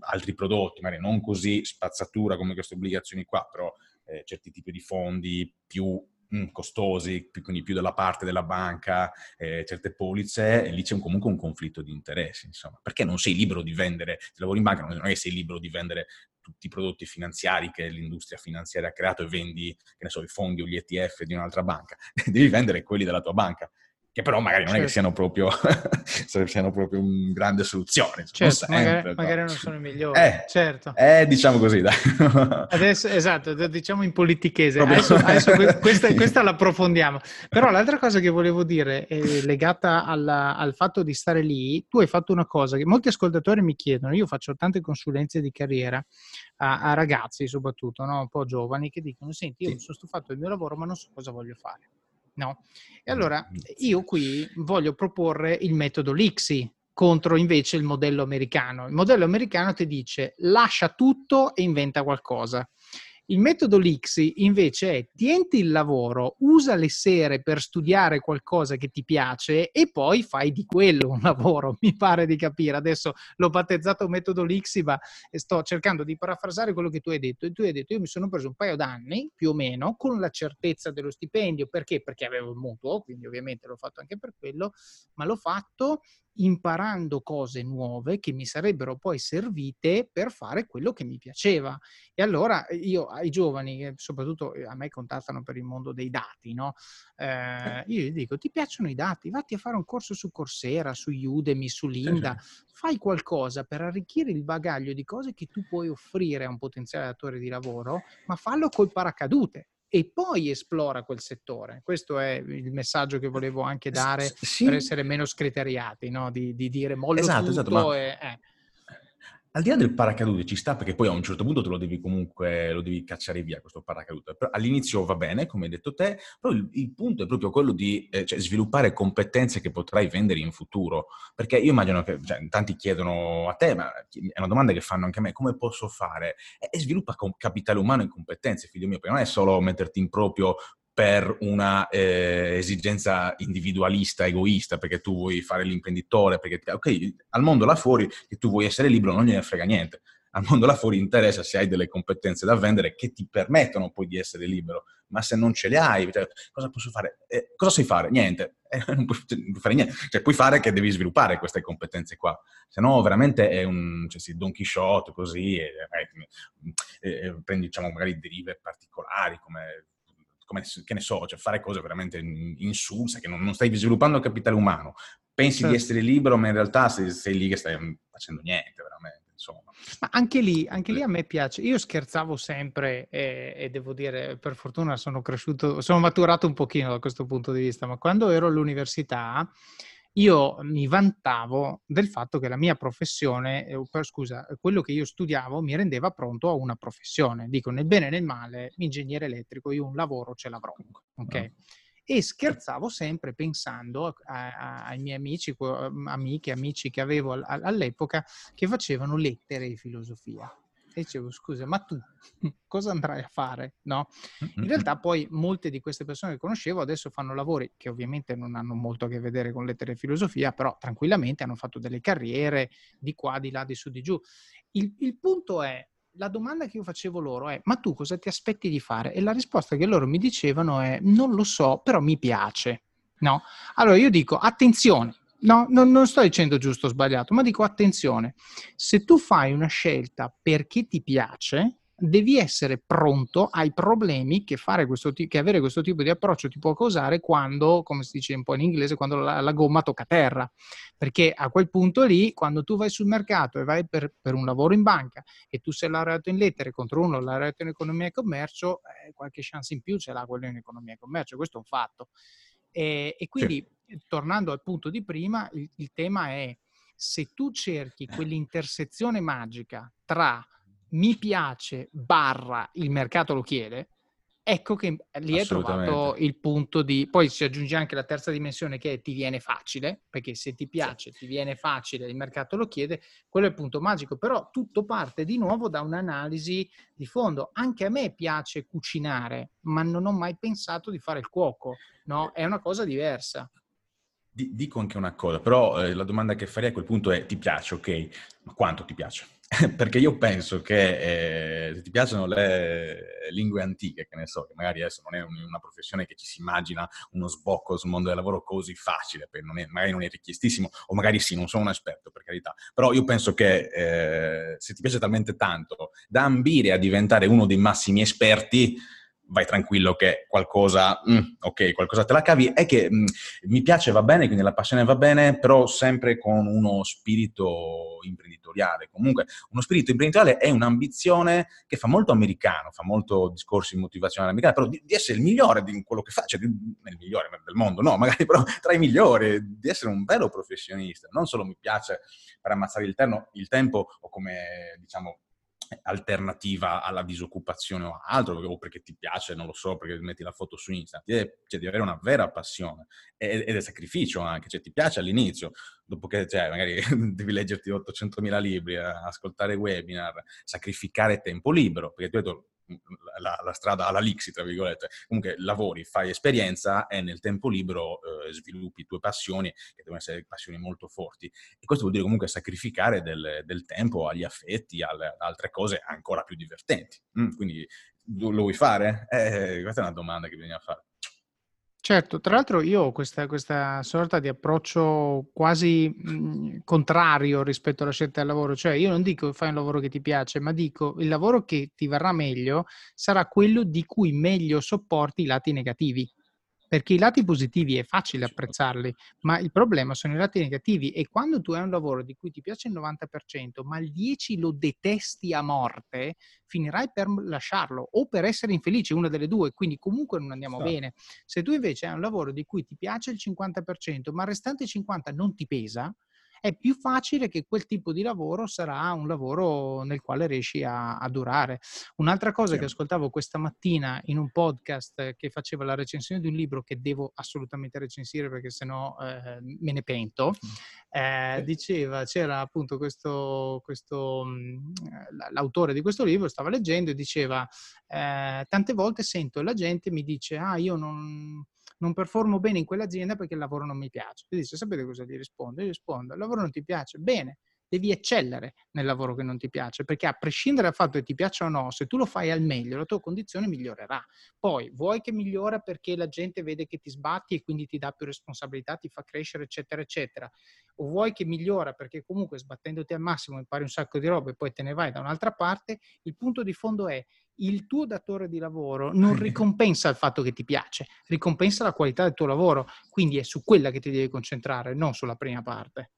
altri prodotti, magari non così spazzatura come queste obbligazioni qua, però eh, certi tipi di fondi più Mm, costosi, quindi più dalla parte della banca, eh, certe polizze, e lì c'è un, comunque un conflitto di interessi, insomma. Perché non sei libero di vendere, se lavori in banca non è che sei libero di vendere tutti i prodotti finanziari che l'industria finanziaria ha creato e vendi, che ne so, i fondi o gli ETF di un'altra banca. Devi vendere quelli della tua banca che però magari non certo. è che certo. siano proprio, siano proprio una grande soluzione. Certo, sempre, magari, magari, non sono i migliori. Eh, certo. Eh, diciamo così, dai. Adesso, esatto, diciamo in politichese. Adesso, adesso questa, questa l'approfondiamo. Però l'altra cosa che volevo dire è legata alla, al fatto di stare lì. Tu hai fatto una cosa che molti ascoltatori mi chiedono. Io faccio tante consulenze di carriera a, a ragazzi soprattutto, no? un po' giovani, che dicono, senti, io sì. mi sono stufato del mio lavoro ma non so cosa voglio fare. No? E allora io qui voglio proporre il metodo Lixi contro invece il modello americano. Il modello americano ti dice lascia tutto e inventa qualcosa. Il metodo Lixi invece è tienti il lavoro, usa le sere per studiare qualcosa che ti piace e poi fai di quello un lavoro, mi pare di capire. Adesso l'ho battezzato metodo Lixi, ma sto cercando di parafrasare quello che tu hai detto. E tu hai detto, io mi sono preso un paio d'anni, più o meno, con la certezza dello stipendio. Perché? Perché avevo il mutuo, quindi ovviamente l'ho fatto anche per quello, ma l'ho fatto imparando cose nuove che mi sarebbero poi servite per fare quello che mi piaceva. E allora io ai giovani, che soprattutto eh, a me contattano per il mondo dei dati, no? Eh, io gli dico, ti piacciono i dati? Vatti a fare un corso su Coursera, su Udemy, su Linda, fai qualcosa per arricchire il bagaglio di cose che tu puoi offrire a un potenziale datore di lavoro, ma fallo col paracadute e poi esplora quel settore. Questo è il messaggio che volevo anche dare sì. per essere meno scriteriati, no? di, di, dire mollo esatto, tutto esatto, e... Eh al di là del paracadute ci sta perché poi a un certo punto te lo devi comunque lo devi cacciare via questo paracadute. All'inizio va bene, come hai detto te, però il, il punto è proprio quello di eh, cioè, sviluppare competenze che potrai vendere in futuro. Perché io immagino che cioè, tanti chiedono a te, ma è una domanda che fanno anche a me, come posso fare? E, e sviluppa capitale umano in competenze, figlio mio, perché non è solo metterti in proprio per una eh, esigenza individualista, egoista, perché tu vuoi fare l'imprenditore, perché ok, al mondo là fuori che tu vuoi essere libero non gliene frega niente. Al mondo là fuori interessa se hai delle competenze da vendere che ti permettono poi di essere libero, ma se non ce le hai, cioè, cosa posso fare? Eh, cosa sai fare? Niente, eh, non, puoi, non, puoi, fare niente. Cioè, puoi fare che devi sviluppare queste competenze qua, se no veramente è un cioè, sì, Don Quixote così, e, e, e, prendi diciamo magari derive particolari come come, che ne so, cioè fare cose veramente insulse, che non, non stai sviluppando il capitale umano. Pensi certo. di essere libero, ma in realtà sei, sei lì che stai facendo niente, veramente. Insomma. Ma anche lì, anche lì a me piace. Io scherzavo sempre e, e, devo dire, per fortuna sono cresciuto, sono maturato un pochino da questo punto di vista, ma quando ero all'università io mi vantavo del fatto che la mia professione, eh, scusa, quello che io studiavo mi rendeva pronto a una professione. Dico nel bene e nel male, ingegnere elettrico, io un lavoro ce l'avrò. Ok? No. E scherzavo sempre pensando a, a, ai miei amici, amiche, amici che avevo all'epoca che facevano lettere di filosofia e dicevo scusa ma tu cosa andrai a fare? no? in realtà poi molte di queste persone che conoscevo adesso fanno lavori che ovviamente non hanno molto a che vedere con lettere e filosofia però tranquillamente hanno fatto delle carriere di qua di là di su di giù. Il, il punto è la domanda che io facevo loro è ma tu cosa ti aspetti di fare? E la risposta che loro mi dicevano è non lo so però mi piace no? Allora io dico attenzione No, non, non, sto dicendo giusto o sbagliato, ma dico attenzione, se tu fai una scelta perché ti piace, devi essere pronto ai problemi che, questo, che, avere questo tipo di approccio ti può causare quando, come si dice un po' in inglese, quando la, la gomma tocca terra. Perché a quel punto lì, quando tu vai sul mercato e vai per, per un lavoro in banca e tu sei laureato in lettere contro uno laureato in economia e commercio, eh, qualche chance in più ce l'ha quello in economia e commercio, questo è un fatto. E, e quindi, sì. tornando al punto di prima, il, il tema è se tu cerchi quell'intersezione magica tra mi piace barra il mercato lo chiede, ecco che lì è trovato il punto di... Poi si aggiunge anche la terza dimensione che è ti viene facile, perché se ti piace, sì. ti viene facile, il mercato lo chiede, quello è il punto magico, però tutto parte di nuovo da un'analisi di fondo. Anche a me piace cucinare, ma non ho mai pensato di fare il cuoco, no? È una cosa diversa. Dico anche una cosa, però eh, la domanda che farei a quel punto è ti piace, ok, ma quanto ti piace? perché io penso che eh, se ti piacciono le lingue antiche, che ne so, che magari adesso non è un, una professione che ci si immagina uno sbocco sul mondo del lavoro così facile, non è, magari non è richiestissimo, o magari sì, non sono un esperto per carità, però io penso che eh, se ti piace talmente tanto da ambire a diventare uno dei massimi esperti, vai tranquillo che qualcosa, mm, ok, qualcosa te la cavi, è che mm, mi piace, va bene, quindi la passione va bene, però sempre con uno spirito imprenditoriale. Comunque, uno spirito imprenditoriale è un'ambizione che fa molto americano, fa molto discorsi motivazionali americani, però di, di essere il migliore di quello che fa, cioè il migliore del mondo, no, magari però tra i migliori, di essere un vero professionista. Non solo mi piace per ammazzare il, terno, il tempo o come, diciamo, alternativa alla disoccupazione o altro, o perché ti piace, non lo so, perché metti la foto su Instagram, cioè di avere una vera passione ed è sacrificio anche, cioè ti piace all'inizio, dopo che cioè, magari devi leggerti 800.000 libri, ascoltare webinar, sacrificare tempo libero, perché tu hai detto la, la, strada alla Lixi, tra virgolette. Comunque lavori, fai esperienza e nel tempo libero eh, sviluppi tue passioni, che devono essere passioni molto forti. E questo vuol dire comunque sacrificare del, del tempo agli affetti, alle, altre cose ancora più divertenti. Mm, quindi lo vuoi fare? Eh, questa è una domanda che bisogna fare. Certo, tra l'altro io ho questa, questa sorta di approccio quasi mh, contrario rispetto alla scelta del lavoro, cioè io non dico fai un lavoro che ti piace, ma dico il lavoro che ti verrà meglio sarà quello di cui meglio sopporti i lati negativi perché i lati positivi è facile apprezzarli, ma il problema sono i lati negativi e quando tu hai un lavoro di cui ti piace il 90%, ma il 10% lo detesti a morte, finirai per lasciarlo o per essere infelice, una delle due, quindi comunque non andiamo sì. bene. Se tu invece hai un lavoro di cui ti piace il 50%, ma il restante 50% non ti pesa, è più facile che quel tipo di lavoro sarà un lavoro nel quale riesci a, a durare. Un'altra cosa sì. che ascoltavo questa mattina in un podcast che faceva la recensione di un libro che devo assolutamente recensire perché sennò eh, me ne pento, eh, diceva, c'era appunto questo, questo mh, l'autore di questo libro, stava leggendo e diceva, eh, tante volte sento la gente mi dice, ah io non non performo bene in quell'azienda perché il lavoro non mi piace. E dice, sapete cosa gli rispondo? Io rispondo, il lavoro non ti piace? Bene, devi eccellere nel lavoro che non ti piace, perché a prescindere dal fatto che ti piaccia o no, se tu lo fai al meglio, la tua condizione migliorerà. Poi, vuoi che migliora perché la gente vede che ti sbatti e quindi ti dà più responsabilità, ti fa crescere, eccetera, eccetera, o vuoi che migliora perché comunque sbattendoti al massimo impari un sacco di robe e poi te ne vai da un'altra parte, il punto di fondo è il tuo datore di lavoro non ricompensa il fatto che ti piace, ricompensa la qualità del tuo lavoro, quindi è su quella che ti devi concentrare, non sulla prima parte.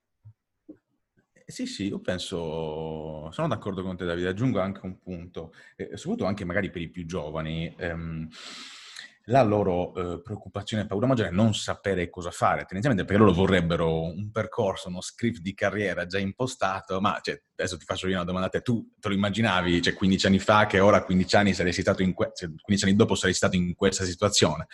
Eh, sì, sì, io penso, sono d'accordo con te Davide, aggiungo anche un punto, eh, soprattutto anche magari per i più giovani. Ehm, la loro eh, preoccupazione e paura maggiore è non sapere cosa fare, tendenzialmente perché loro vorrebbero un percorso, uno script di carriera già impostato, ma cioè, adesso ti faccio io una domanda a te, tu te lo immaginavi cioè, 15 anni fa che ora 15 anni, saresti stato in que- 15 cioè, anni dopo saresti stato in questa situazione?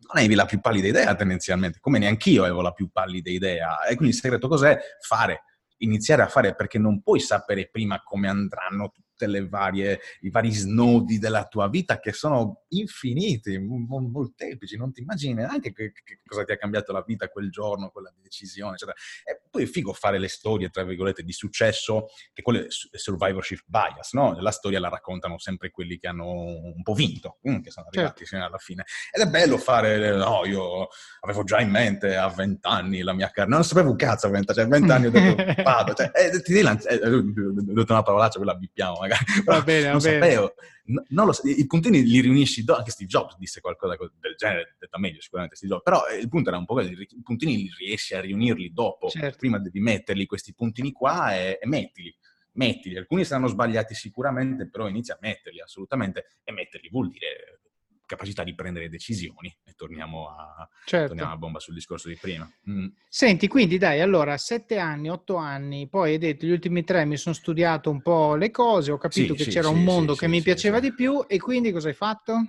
Non avevi la più pallida idea tendenzialmente, come neanche io avevo la più pallida idea. E quindi il segreto cos'è? Fare iniziare a fare perché non puoi sapere prima come andranno tutte le varie, i vari snodi della tua vita che sono infiniti, molteplici, non ti immagini neanche che, che, cosa ti ha cambiato la vita quel giorno, quella decisione, eccetera. E poi è figo fare le storie, tra virgolette, di successo, che quello è survivorship bias, no? La storia la raccontano sempre quelli che hanno un po' vinto, mm, che sono arrivati certo. alla fine. Ed è bello fare, no, io avevo già in mente a vent'anni la mia carriera, non sapevo un cazzo a vent'anni, cioè a vent'anni ho detto, vado, cioè, eh, ti dico, eh, ho detto una parolaccia, quella bippiamo magari, va bene, non va sapevo, bene. non lo, i puntini li riunisci, anche Steve Jobs disse qualcosa del genere, detto meglio sicuramente Steve Jobs, però eh, il punto era un po' che i puntini li riesci a riunirli dopo, certo. prima devi metterli questi puntini qua e, e mettili mettili, alcuni saranno sbagliati sicuramente, però inizia a metterli assolutamente e metterli vuol dire capacità di prendere decisioni e torniamo a, certo. torniamo a bomba sul discorso di prima. Mm. Senti, quindi dai, allora, sette anni, otto anni, poi hai detto gli ultimi tre mi sono studiato un po' le cose, ho capito sì, che sì, c'era sì, un mondo che mi piaceva di più e quindi cosa hai fatto?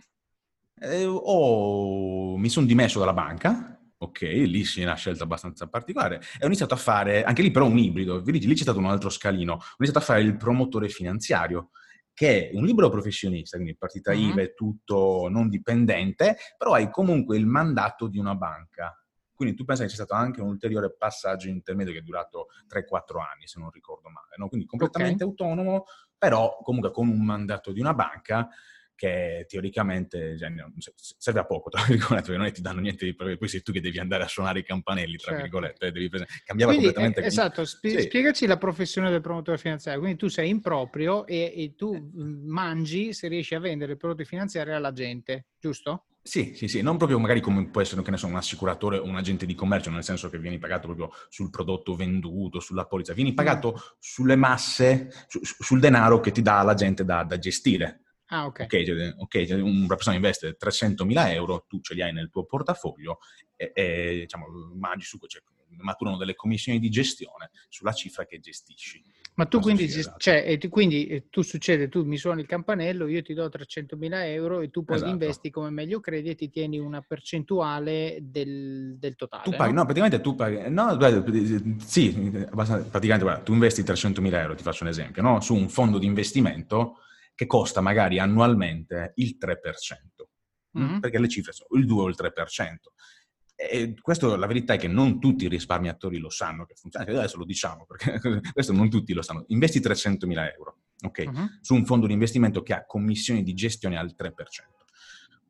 Eh, oh, mi sono dimesso dalla banca, ok, lì sì è una scelta abbastanza particolare, e ho iniziato a fare, anche lì però un ibrido, lì c'è stato un altro scalino, ho iniziato a fare il promotore finanziario, che è un libero professionista, quindi partita uh-huh. IVA è tutto non dipendente, però hai comunque il mandato di una banca. Quindi tu pensi che c'è stato anche un ulteriore passaggio intermedio che è durato 3-4 anni, se non ricordo male. No? Quindi completamente okay. autonomo, però comunque con un mandato di una banca che teoricamente cioè, serve a poco, tra virgolette, perché non è ti danno niente di proprio, poi sei tu che devi andare a suonare i campanelli, tra certo. virgolette, devi cambiava quindi, completamente. Eh, esatto, spie- sì. spiegaci la professione del promotore finanziario, quindi tu sei in proprio e, e tu mm, mangi se riesci a vendere il prodotto finanziario alla gente, giusto? Sì, sì, sì, non proprio magari come può essere, che ne so, un assicuratore o un agente di commercio, nel senso che vieni pagato proprio sul prodotto venduto, sulla polizia, vieni pagato mm. sulle masse, su, sul denaro che ti dà la gente da, da gestire. Ah, ok. Ok, cioè, okay cioè una persona investe 300.000 euro, tu ce li hai nel tuo portafoglio e, e diciamo, mangi su, cioè, maturano delle commissioni di gestione sulla cifra che gestisci. Ma tu quindi, cioè, tu, quindi tu succede, tu mi suoni il campanello, io ti do 300.000 euro e tu poi esatto. investi come meglio credi e ti tieni una percentuale del, del totale. Tu paghi, no? no? praticamente tu paghi, no, sì, praticamente guarda, tu investi 300.000 euro, ti faccio un esempio, no? su un fondo di investimento che costa magari annualmente il 3%, mm-hmm. perché le cifre sono il 2 o il 3%. E questo, la verità è che non tutti i risparmiatori lo sanno che funziona, adesso lo diciamo, perché questo non tutti lo sanno. Investi 300.000 euro, ok? Uh-huh. Su un fondo di investimento che ha commissioni di gestione al 3%.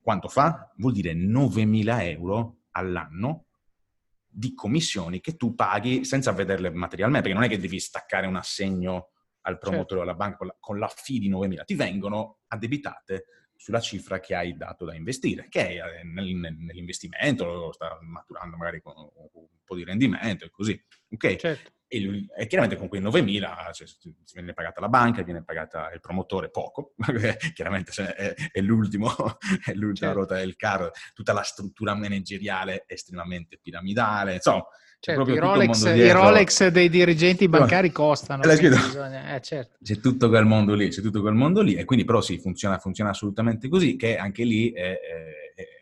quanto fa? Vuol dire 9.000 euro all'anno di commissioni che tu paghi senza vederle materialmente, perché non è che devi staccare un assegno al promotore certo. della banca con la, fee di 9.000, ti vengono addebitate sulla cifra che hai dato da investire, che è eh, nel, nell'investimento, sta maturando magari con un po' di rendimento e così. Ok? Certo. E, e, chiaramente con quei 9.000 cioè, viene pagata la banca, viene pagata il promotore poco, chiaramente cioè, è, è, l'ultimo, è l'ultima certo. ruota del carro, tutta la struttura manageriale estremamente piramidale, insomma. Certo, i, Rolex, i, Rolex, dei dirigenti bancari costano. Bisogna, eh, certo. C'è tutto quel mondo lì, c'è tutto quel mondo lì e quindi però sì, funziona, funziona assolutamente così, che anche lì è, è,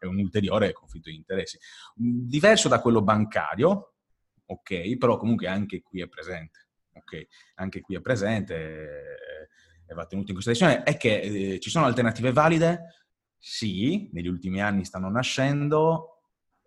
è un ulteriore conflitto di interessi. Diverso da quello bancario, ok? Però comunque anche qui è presente, ok? Anche qui è presente e va tenuto in considerazione. È che eh, ci sono alternative valide? Sì, negli ultimi anni stanno nascendo,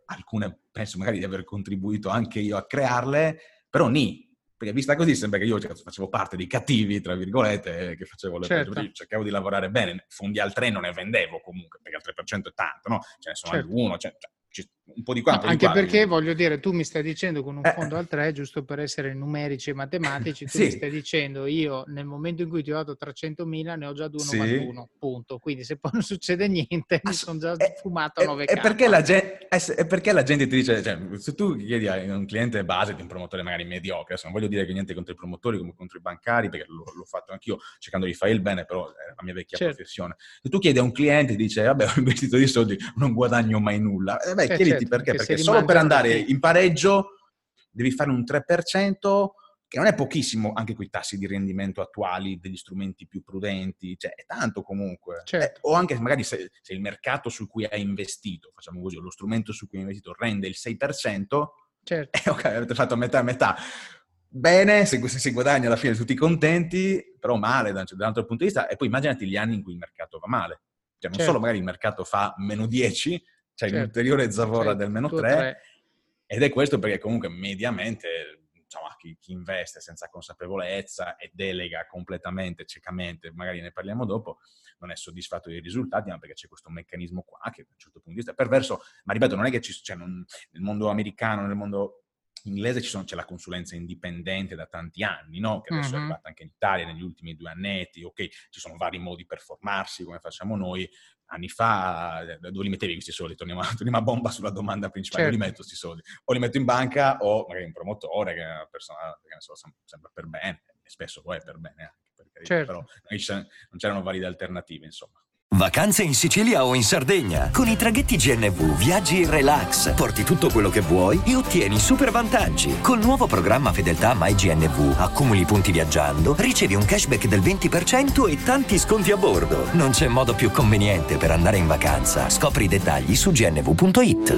alcune penso magari di aver contribuito anche io a crearle, però ni, perché vista così sembra che io facevo parte dei cattivi, tra virgolette, che facevo le certo. cercavo di lavorare bene, fondi al 3 non ne vendevo comunque, perché il 3% è tanto, no? Ce ne sono certo. uno, cioè, cioè un po' di qua, un po' Anche di qua. perché voglio dire, tu mi stai dicendo con un eh, fondo al 3, giusto per essere numerici e matematici, tu sì. mi stai dicendo io nel momento in cui ti ho dato 300.000 ne ho già 2,91, sì. punto. Quindi se poi non succede niente, mi sono già è, fumato a 9 è, perché, la gente, è perché la gente ti dice, cioè, se tu chiedi a un cliente base di un promotore magari mediocre, non voglio dire che niente contro i promotori come contro i bancari, perché l'ho, l'ho fatto anch'io cercando di fare il bene, però è la mia vecchia certo. professione. Se tu chiedi a un cliente e dice, vabbè, ho investito di soldi, non guadagno mai nulla, eh, beh, eh, certo, perché, perché solo per andare in pareggio devi fare un 3%, che non è pochissimo anche con i tassi di rendimento attuali degli strumenti più prudenti, cioè è tanto comunque. Certo. Eh, o anche magari se, se, il mercato su cui hai investito, facciamo così, lo strumento su cui hai investito rende il 6%, certo. eh, ok, avete fatto metà a metà. Bene, se, se, si guadagna alla fine tutti contenti, però male da un altro punto di vista. E poi immaginati gli anni in cui il mercato va male. Cioè non certo. solo magari il mercato fa meno 10, c'è certo. l'ulteriore zavora certo. del meno 3, 3, ed è questo perché comunque mediamente insomma, chi, chi, investe senza consapevolezza e delega completamente, ciecamente, magari ne parliamo dopo, non è soddisfatto dei risultati, ma perché c'è questo meccanismo qua che da un certo punto di vista è perverso, ma ripeto, non è che ci, cioè, non, nel mondo americano, nel mondo inglese sono, c'è la consulenza indipendente da tanti anni, no? che adesso mm-hmm. è arrivata anche in Italia negli ultimi due annetti, ok, ci sono vari modi per formarsi come facciamo noi, anni fa eh, dove li mettevi questi soldi? Torniamo, torniamo a bomba sulla domanda principale, certo. dove li metto questi soldi? O li metto in banca o magari un promotore che è una persona che ne so, sembra per bene, e spesso lo è per bene anche, per carità, certo. però non c'erano valide alternative, insomma. Vacanze in Sicilia o in Sardegna. Con i traghetti GNV viaggi in relax, porti tutto quello che vuoi e ottieni super vantaggi. Col nuovo programma Fedeltà MyGNV accumuli punti viaggiando, ricevi un cashback del 20% e tanti sconti a bordo. Non c'è modo più conveniente per andare in vacanza. Scopri i dettagli su gnv.it.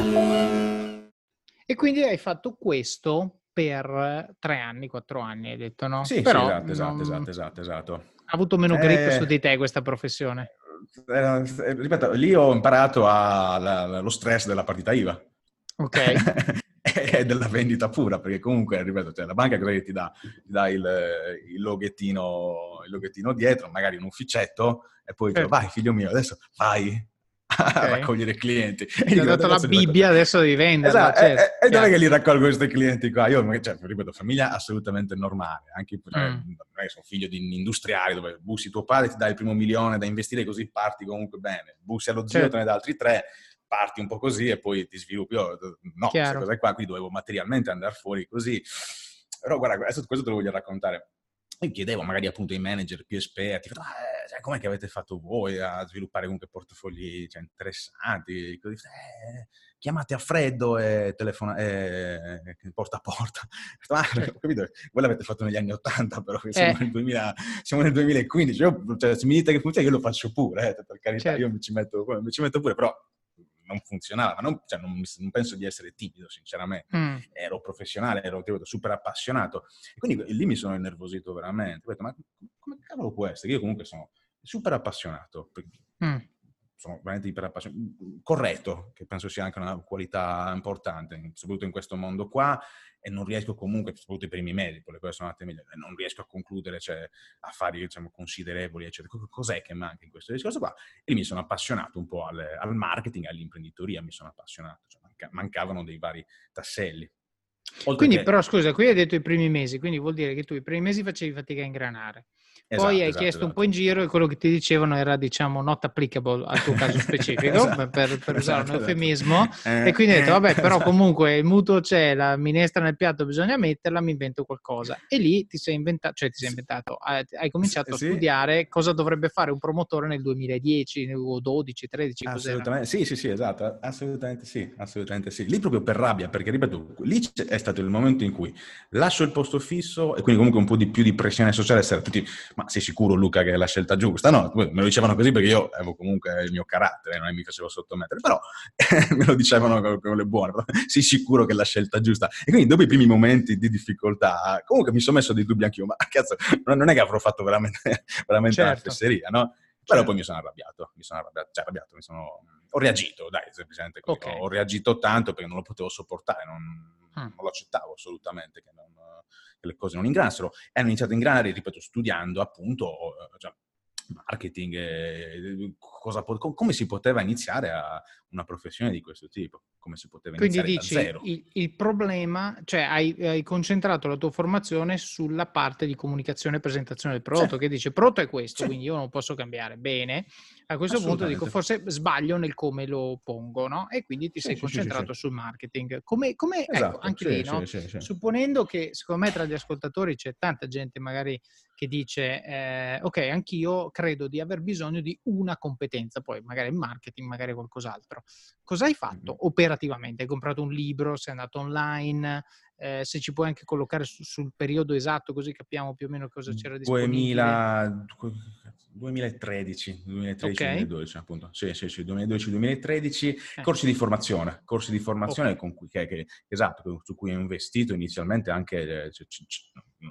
E quindi hai fatto questo per tre anni, quattro anni, hai detto no? Sì, Però sì esatto, non... esatto, esatto, esatto, Ha avuto meno grip eh... su di te questa professione? Eh, ripeto, lì ho imparato allo stress della partita IVA. Ok. e della vendita pura, perché comunque, ripeto, cioè, la banca cosa ti dà? Ti dà il, il, loghettino, il loghettino dietro, magari un ufficetto, e poi certo. dico, vai figlio mio, adesso vai, okay. a raccogliere clienti. Ti ha dato la Bibbia, adesso devi vendere. Esatto, certo. e, e dove che li raccolgo questi clienti qua? Io, cioè, ripeto, famiglia assolutamente normale, anche cioè, mm. sono figlio di un industriale dove bussi tuo padre, ti dà il primo milione da investire così parti comunque bene, bussi allo zio, certo. te ne dà altri tre, parti un po' così e poi ti sviluppi. Io, no, questa cosa qua, qui dovevo materialmente andare fuori così. Però guarda, adesso questo te lo voglio raccontare. Io chiedevo magari appunto ai manager più esperti, ah, cioè, com'è che avete fatto voi a sviluppare comunque portafogli cioè, interessanti? Così, eh, chiamate a freddo e telefonate eh, porta a porta. Ah, capito? Voi l'avete fatto negli anni 80, però siamo, eh. nel, 2000, siamo nel 2015. Io, cioè, se mi dite che funziona, io lo faccio pure, eh, per carità, certo. io mi ci, metto, mi ci metto pure, però non funzionava, non, cioè non, non, penso di essere timido, sinceramente. Mm. Ero professionale, ero ripeto, super appassionato. E quindi lì mi sono innervosito veramente. Ho detto, ma come cavolo può essere? Io comunque sono super appassionato. Mm. Sono veramente iperappassionato, corretto, che penso sia anche una qualità importante, soprattutto in questo mondo qua, e non riesco comunque, soprattutto i primi mesi, le cose sono andate meglio, non riesco a concludere cioè, affari diciamo, considerevoli, eccetera. Cos'è che manca in questo discorso qua? E mi sono appassionato un po' al, al marketing, all'imprenditoria, mi sono appassionato, cioè, mancavano dei vari tasselli. Oltre quindi, che... però, scusa, qui hai detto i primi mesi, quindi vuol dire che tu i primi mesi facevi fatica a ingranare. Esatto, Poi hai esatto, chiesto esatto. un po' in giro e quello che ti dicevano era, diciamo, not applicable al tuo caso specifico, esatto, per, per usare un esatto, esatto. eufemismo. Eh, e quindi hai detto, vabbè, però esatto. comunque il mutuo c'è, la minestra nel piatto bisogna metterla, mi invento qualcosa. E lì ti sei inventato, cioè ti sei inventato, hai cominciato a studiare cosa dovrebbe fare un promotore nel 2010 o 12, 13, Assolutamente, sì, sì, sì, esatto, assolutamente sì, assolutamente sì. Lì proprio per rabbia, perché ripeto, lì è stato il momento in cui lascio il posto fisso e quindi comunque un po' di più di pressione sociale, essere tutti ma sei sicuro Luca che è la scelta giusta? No, me lo dicevano così perché io avevo comunque il mio carattere, non mi facevo sottomettere, però me lo dicevano con, le buone, sei sicuro che è la scelta giusta? E quindi dopo i primi momenti di difficoltà, comunque mi sono messo dei dubbi anch'io, ma cazzo, non è che avrò fatto veramente, veramente certo. una fesseria, no? Però certo. poi mi sono arrabbiato, mi sono arrabbiato, cioè arrabbiato, mi sono... ho reagito, dai, semplicemente okay. ho reagito tanto perché non lo potevo sopportare, non, mm. non lo accettavo assolutamente che non le cose non ingranassero, e hanno iniziato a ingranare, ripeto, studiando appunto cioè, marketing, eh, cosa, come si poteva iniziare a una professione di questo tipo, come si poteva Quindi iniziare dici. Il, il problema, cioè hai, hai, concentrato la tua formazione sulla parte di comunicazione e presentazione del prodotto, sì. che dice prodotto è questo, sì. quindi io non posso cambiare. Bene, a questo punto dico forse sbaglio nel come lo pongo, no? E quindi ti sì, sei concentrato sul marketing. Come, come ecco, esatto, ecco, anche lì, no? Supponendo che secondo me tra gli ascoltatori c'è tanta gente magari che dice eh, ok, anch'io credo di aver bisogno di una competenza, poi magari in marketing, magari qualcos'altro. Cosa hai fatto mm-hmm. operativamente? Hai comprato un libro, sei andato online? Eh, se ci puoi anche collocare su, sul periodo esatto così capiamo più o meno cosa c'era disponibile. 2000, 2013, 2013 okay. 2012 appunto. Sì, sì, sì, 2012-2013, eh. corsi di formazione, corsi di formazione okay. con cui, che, che, esatto, su cui ho investito inizialmente anche, cioè,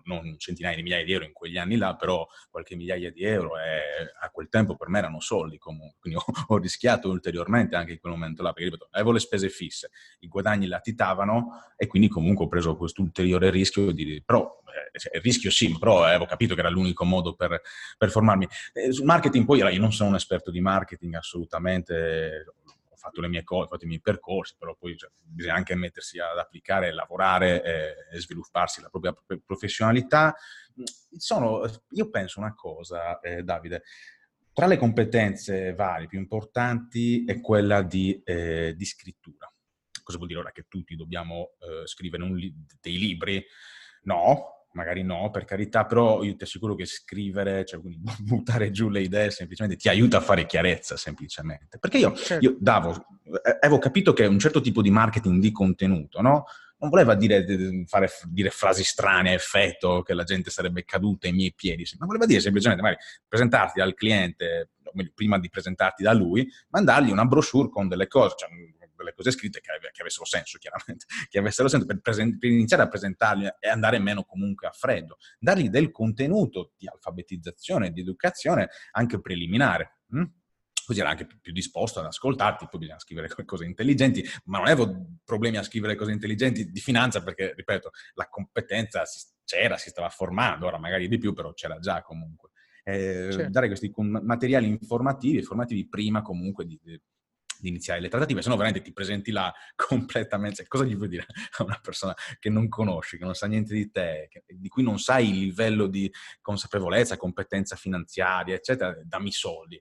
non centinaia di migliaia di euro in quegli anni là, però qualche migliaia di euro e a quel tempo per me erano soldi comunque, quindi ho, ho rischiato ulteriormente anche in quel momento là, perché ripeto, avevo le spese fisse, i guadagni latitavano e quindi comunque ho preso questo ulteriore rischio di, però eh, cioè, rischio sì, però avevo capito che era l'unico modo per, per formarmi. Eh, sul marketing poi io non sono un esperto di marketing assolutamente, fatto le mie cose, ho fatto i miei percorsi, però poi cioè, bisogna anche mettersi ad applicare, lavorare e, e svilupparsi la propria professionalità. Sono, io penso una cosa, eh, Davide, tra le competenze varie più importanti è quella di, eh, di scrittura. Cosa vuol dire ora che tutti dobbiamo eh, scrivere li- dei libri? No, magari no, per carità, però io ti assicuro che scrivere, cioè buttare giù le idee semplicemente ti aiuta a fare chiarezza semplicemente. Perché io, certo. io davo, eh, avevo capito che un certo tipo di marketing di contenuto, no? Non voleva dire, fare, dire frasi strane a effetto che la gente sarebbe caduta ai miei piedi, ma voleva dire semplicemente magari presentarti al cliente, prima di presentarti da lui, mandargli una brochure con delle cose, cioè delle cose scritte che, che avessero senso, chiaramente, che avessero senso per, presen- per, iniziare a presentarli e andare meno comunque a freddo, dargli del contenuto di alfabetizzazione, di educazione anche preliminare. Hm? così era anche più disposto ad ascoltarti, poi bisogna scrivere cose intelligenti, ma non avevo problemi a scrivere cose intelligenti di finanza perché, ripeto, la competenza c'era, si stava formando, ora magari di più, però c'era già comunque. Eh, certo. Dare questi materiali informativi, formativi prima comunque di, di di iniziare le trattative, se no veramente ti presenti là completamente, cioè, cosa gli vuoi dire a una persona che non conosci, che non sa niente di te, che, di cui non sai il livello di consapevolezza, competenza finanziaria, eccetera, dammi soldi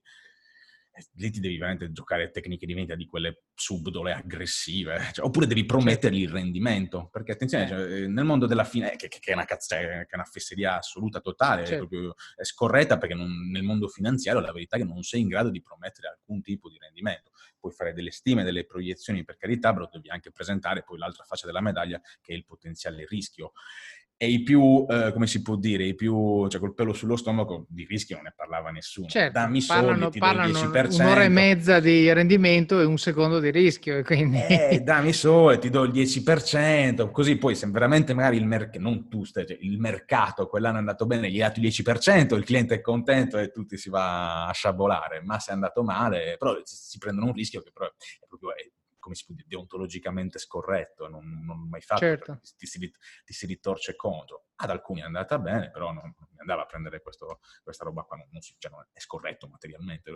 lì ti devi veramente giocare tecniche di vendita di quelle subdole, aggressive, cioè, oppure devi promettergli il rendimento, perché attenzione, cioè, eh, nel mondo della finanza, che, che, che, è una cazz- che, è una fesseria assoluta, totale, certo. è, proprio, è scorretta perché non, nel mondo finanziario la verità è che non sei in grado di promettere alcun tipo di rendimento. Puoi fare delle stime, delle proiezioni per carità, però devi anche presentare poi l'altra faccia della medaglia che è il potenziale rischio. E i più, eh, come si può dire, i più, cioè col pelo sullo stomaco, di rischi non ne parlava nessuno. Certo, Dammi parlano, soldi, ti parlano do il 10%. Un'ora e mezza di rendimento e un secondo di rischio. E quindi... Eh, dammi soldi, ti do il 10%, così poi se veramente magari il mercato, non tu, cioè il mercato quell'anno è andato bene, gli hai dato il 10%, il cliente è contento e tutti si va a sciabolare, ma se è andato male, però si, si prendono un rischio che però è proprio... È, come si può dire, deontologicamente scorretto, non, non mai fatto, certo. ti, si, ti, si, ritorce contro. Ad alcuni è andata bene, però non, non andava a prendere questo, questa roba qua, non, non, cioè, è scorretto materialmente.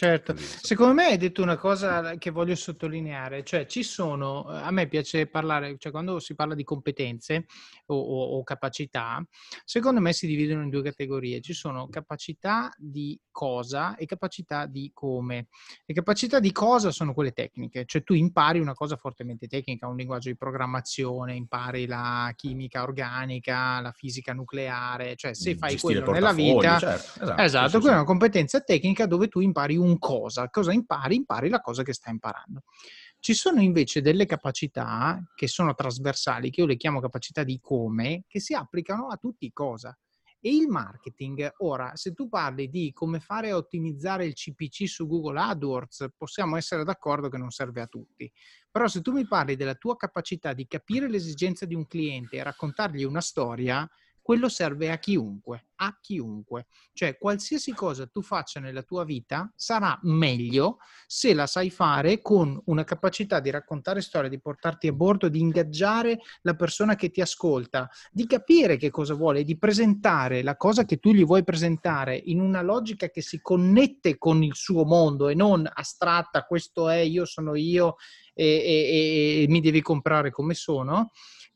Certo, secondo me hai detto una cosa che voglio sottolineare, cioè ci sono, eh, a me piace parlare, cioè quando si parla di competenze o, o, o, capacità, secondo me si dividono in due categorie, ci sono capacità di cosa e capacità di come. Le capacità di cosa sono quelle tecniche, cioè tu impari una cosa fortemente tecnica, un linguaggio di programmazione, impari la chimica organica, la fisica nucleare, cioè se fai Gestire quello nella vita, certo, esatto, esatto sì, quella sì. è una competenza tecnica dove tu impari un cosa. Cosa impari? Impari la cosa che stai imparando. Ci sono invece delle capacità che sono trasversali, che io le chiamo capacità di come, che si applicano a tutti i cosa. E il marketing, ora, se tu parli di come fare a ottimizzare il CPC su Google AdWords, possiamo essere d'accordo che non serve a tutti. Però se tu mi parli della tua capacità di capire l'esigenza di un cliente e raccontargli una storia, quello serve a chiunque, a chiunque. Cioè, qualsiasi cosa tu faccia nella tua vita sarà meglio se la sai fare con una capacità di raccontare storie, di portarti a bordo, di ingaggiare la persona che ti ascolta, di capire che cosa vuole, di presentare la cosa che tu gli vuoi presentare in una logica che si connette con il suo mondo e non astratta, questo è, io sono io e, e, e mi devi comprare come sono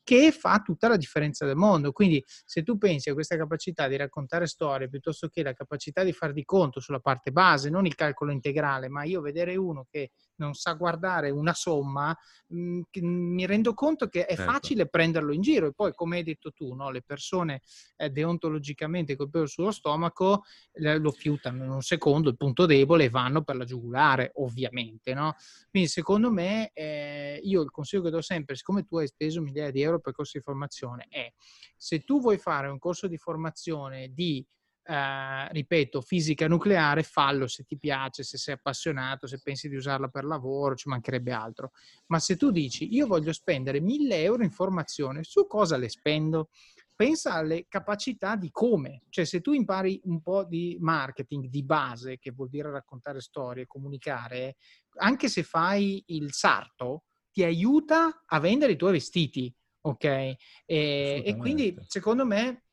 che fa tutta la differenza del mondo. Quindi se tu pensi a questa capacità di raccontare storie piuttosto che la capacità di far di conto sulla parte base, non il calcolo integrale, ma io vedere uno che non sa guardare una somma, mh, mm, mi rendo conto che è certo. facile prenderlo in giro. E poi, come hai detto tu, no? le persone eh, deontologicamente col pelo sullo stomaco eh, lo fiutano in un secondo, il punto debole, e vanno per la giugulare, ovviamente. No? Quindi, secondo me, eh, io il consiglio che do sempre, siccome tu hai speso migliaia di euro per corso di formazione, è se tu vuoi fare un corso di formazione di eh, ripeto, fisica nucleare, fallo se ti piace, se sei appassionato, se pensi di usarla per lavoro, ci mancherebbe altro. Ma se tu dici io voglio spendere 1000 euro in formazione, su cosa le spendo? Pensa alle capacità di come, cioè se tu impari un po' di marketing di base, che vuol dire raccontare storie, comunicare, anche se fai il sarto, ti aiuta a vendere i tuoi vestiti, ok? E, e quindi secondo me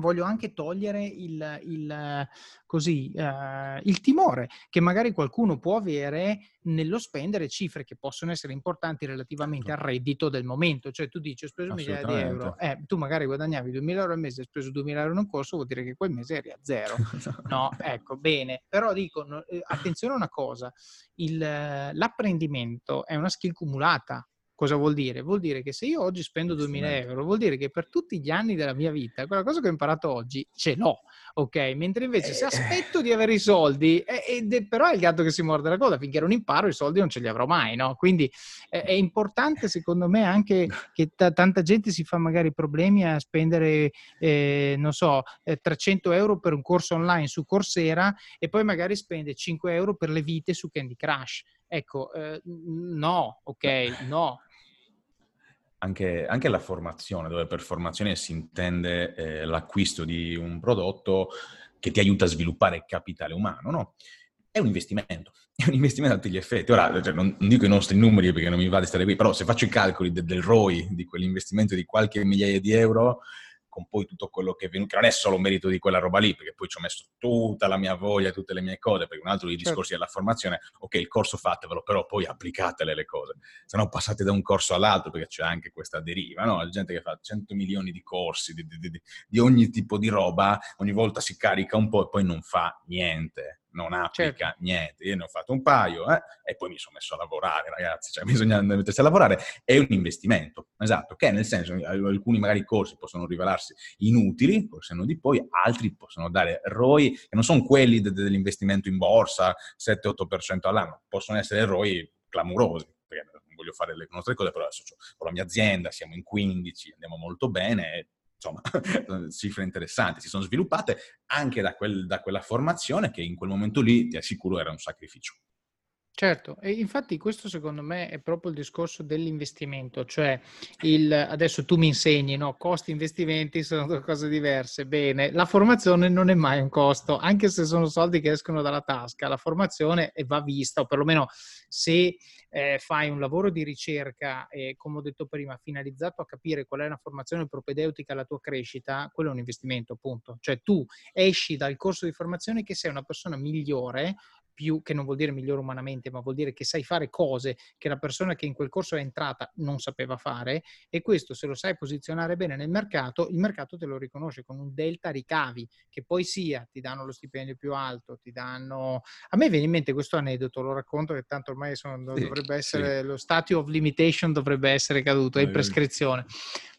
voglio anche togliere il, il, così, uh, il, timore che magari qualcuno può avere nello spendere cifre che possono essere importanti relativamente certo. al reddito del momento. Cioè tu dici ho speso migliaia di euro, eh, tu magari guadagnavi 2000 euro al mese, hai speso 2000 euro in un corso, vuol dire che quel mese eri a zero. no, ecco, bene. Però dico, eh, attenzione a una cosa, il, l'apprendimento è una skill cumulata Cosa vuol dire? Vuol dire che se io oggi spendo 2000 euro, vuol dire che per tutti gli anni della mia vita, quella cosa che ho imparato oggi ce l'ho, ok? Mentre invece se eh. aspetto di avere i soldi, eh, eh, però è il gatto che si morde la coda, finché non imparo i soldi non ce li avrò mai, no? Quindi eh, è importante secondo me anche che t- tanta gente si fa magari problemi a spendere, eh, non so, 300 eh, euro per un corso online su Coursera e poi magari spende 5 euro per le vite su Candy Crush. Ecco, no, ok, no anche, anche, la formazione, dove per formazione si intende eh, l'acquisto di un prodotto che ti aiuta a sviluppare capitale umano, no? È un investimento, è un investimento a tutti gli effetti. Ora, cioè, non, non, dico i nostri numeri perché non mi va di stare qui, però se faccio i calcoli de, del ROI, di quell'investimento di qualche migliaia di euro, con poi tutto quello che è venuto, che non è solo merito di quella roba lì, perché poi ci ho messo tutta la mia voglia, tutte le mie cose, perché un altro dei certo. discorsi della formazione, ok, il corso fatevelo, però poi applicatele le cose, se no passate da un corso all'altro, perché c'è anche questa deriva, no? La gente che fa 100 milioni di corsi, di, di, di, di ogni tipo di roba, ogni volta si carica un po' e poi non fa niente non applica certo. niente. Io ne ho fatto un paio eh, e poi mi sono messo a lavorare, ragazzi. Cioè, bisogna mettersi a lavorare. È un investimento, esatto, che nel senso alcuni magari corsi possono rivelarsi inutili, col senno di poi, altri possono dare ROI che non sono quelli de- dell'investimento in borsa, 7-8% all'anno, possono essere ROI clamorosi voglio fare le nostre cose, però adesso ho la mia azienda, siamo in 15, andiamo molto bene, insomma, cifre interessanti si sono sviluppate anche da, quel, da quella formazione che in quel momento lì, ti assicuro, era un sacrificio. Certo, e infatti questo secondo me è proprio il discorso dell'investimento, cioè il, adesso tu mi insegni, no? Costi e investimenti sono due cose diverse. Bene, la formazione non è mai un costo, anche se sono soldi che escono dalla tasca, la formazione va vista, o perlomeno se eh, fai un lavoro di ricerca, eh, come ho detto prima, finalizzato a capire qual è una formazione propedeutica alla tua crescita, quello è un investimento, appunto. Cioè tu esci dal corso di formazione che sei una persona migliore più, che non vuol dire migliore umanamente, ma vuol dire che sai fare cose che la persona che in quel corso è entrata non sapeva fare e questo se lo sai posizionare bene nel mercato, il mercato te lo riconosce con un delta ricavi che poi sia, ti danno lo stipendio più alto, ti danno... A me viene in mente questo aneddoto, lo racconto che tanto ormai sono, dovrebbe essere, sì. lo statute of limitation dovrebbe essere caduto, è in prescrizione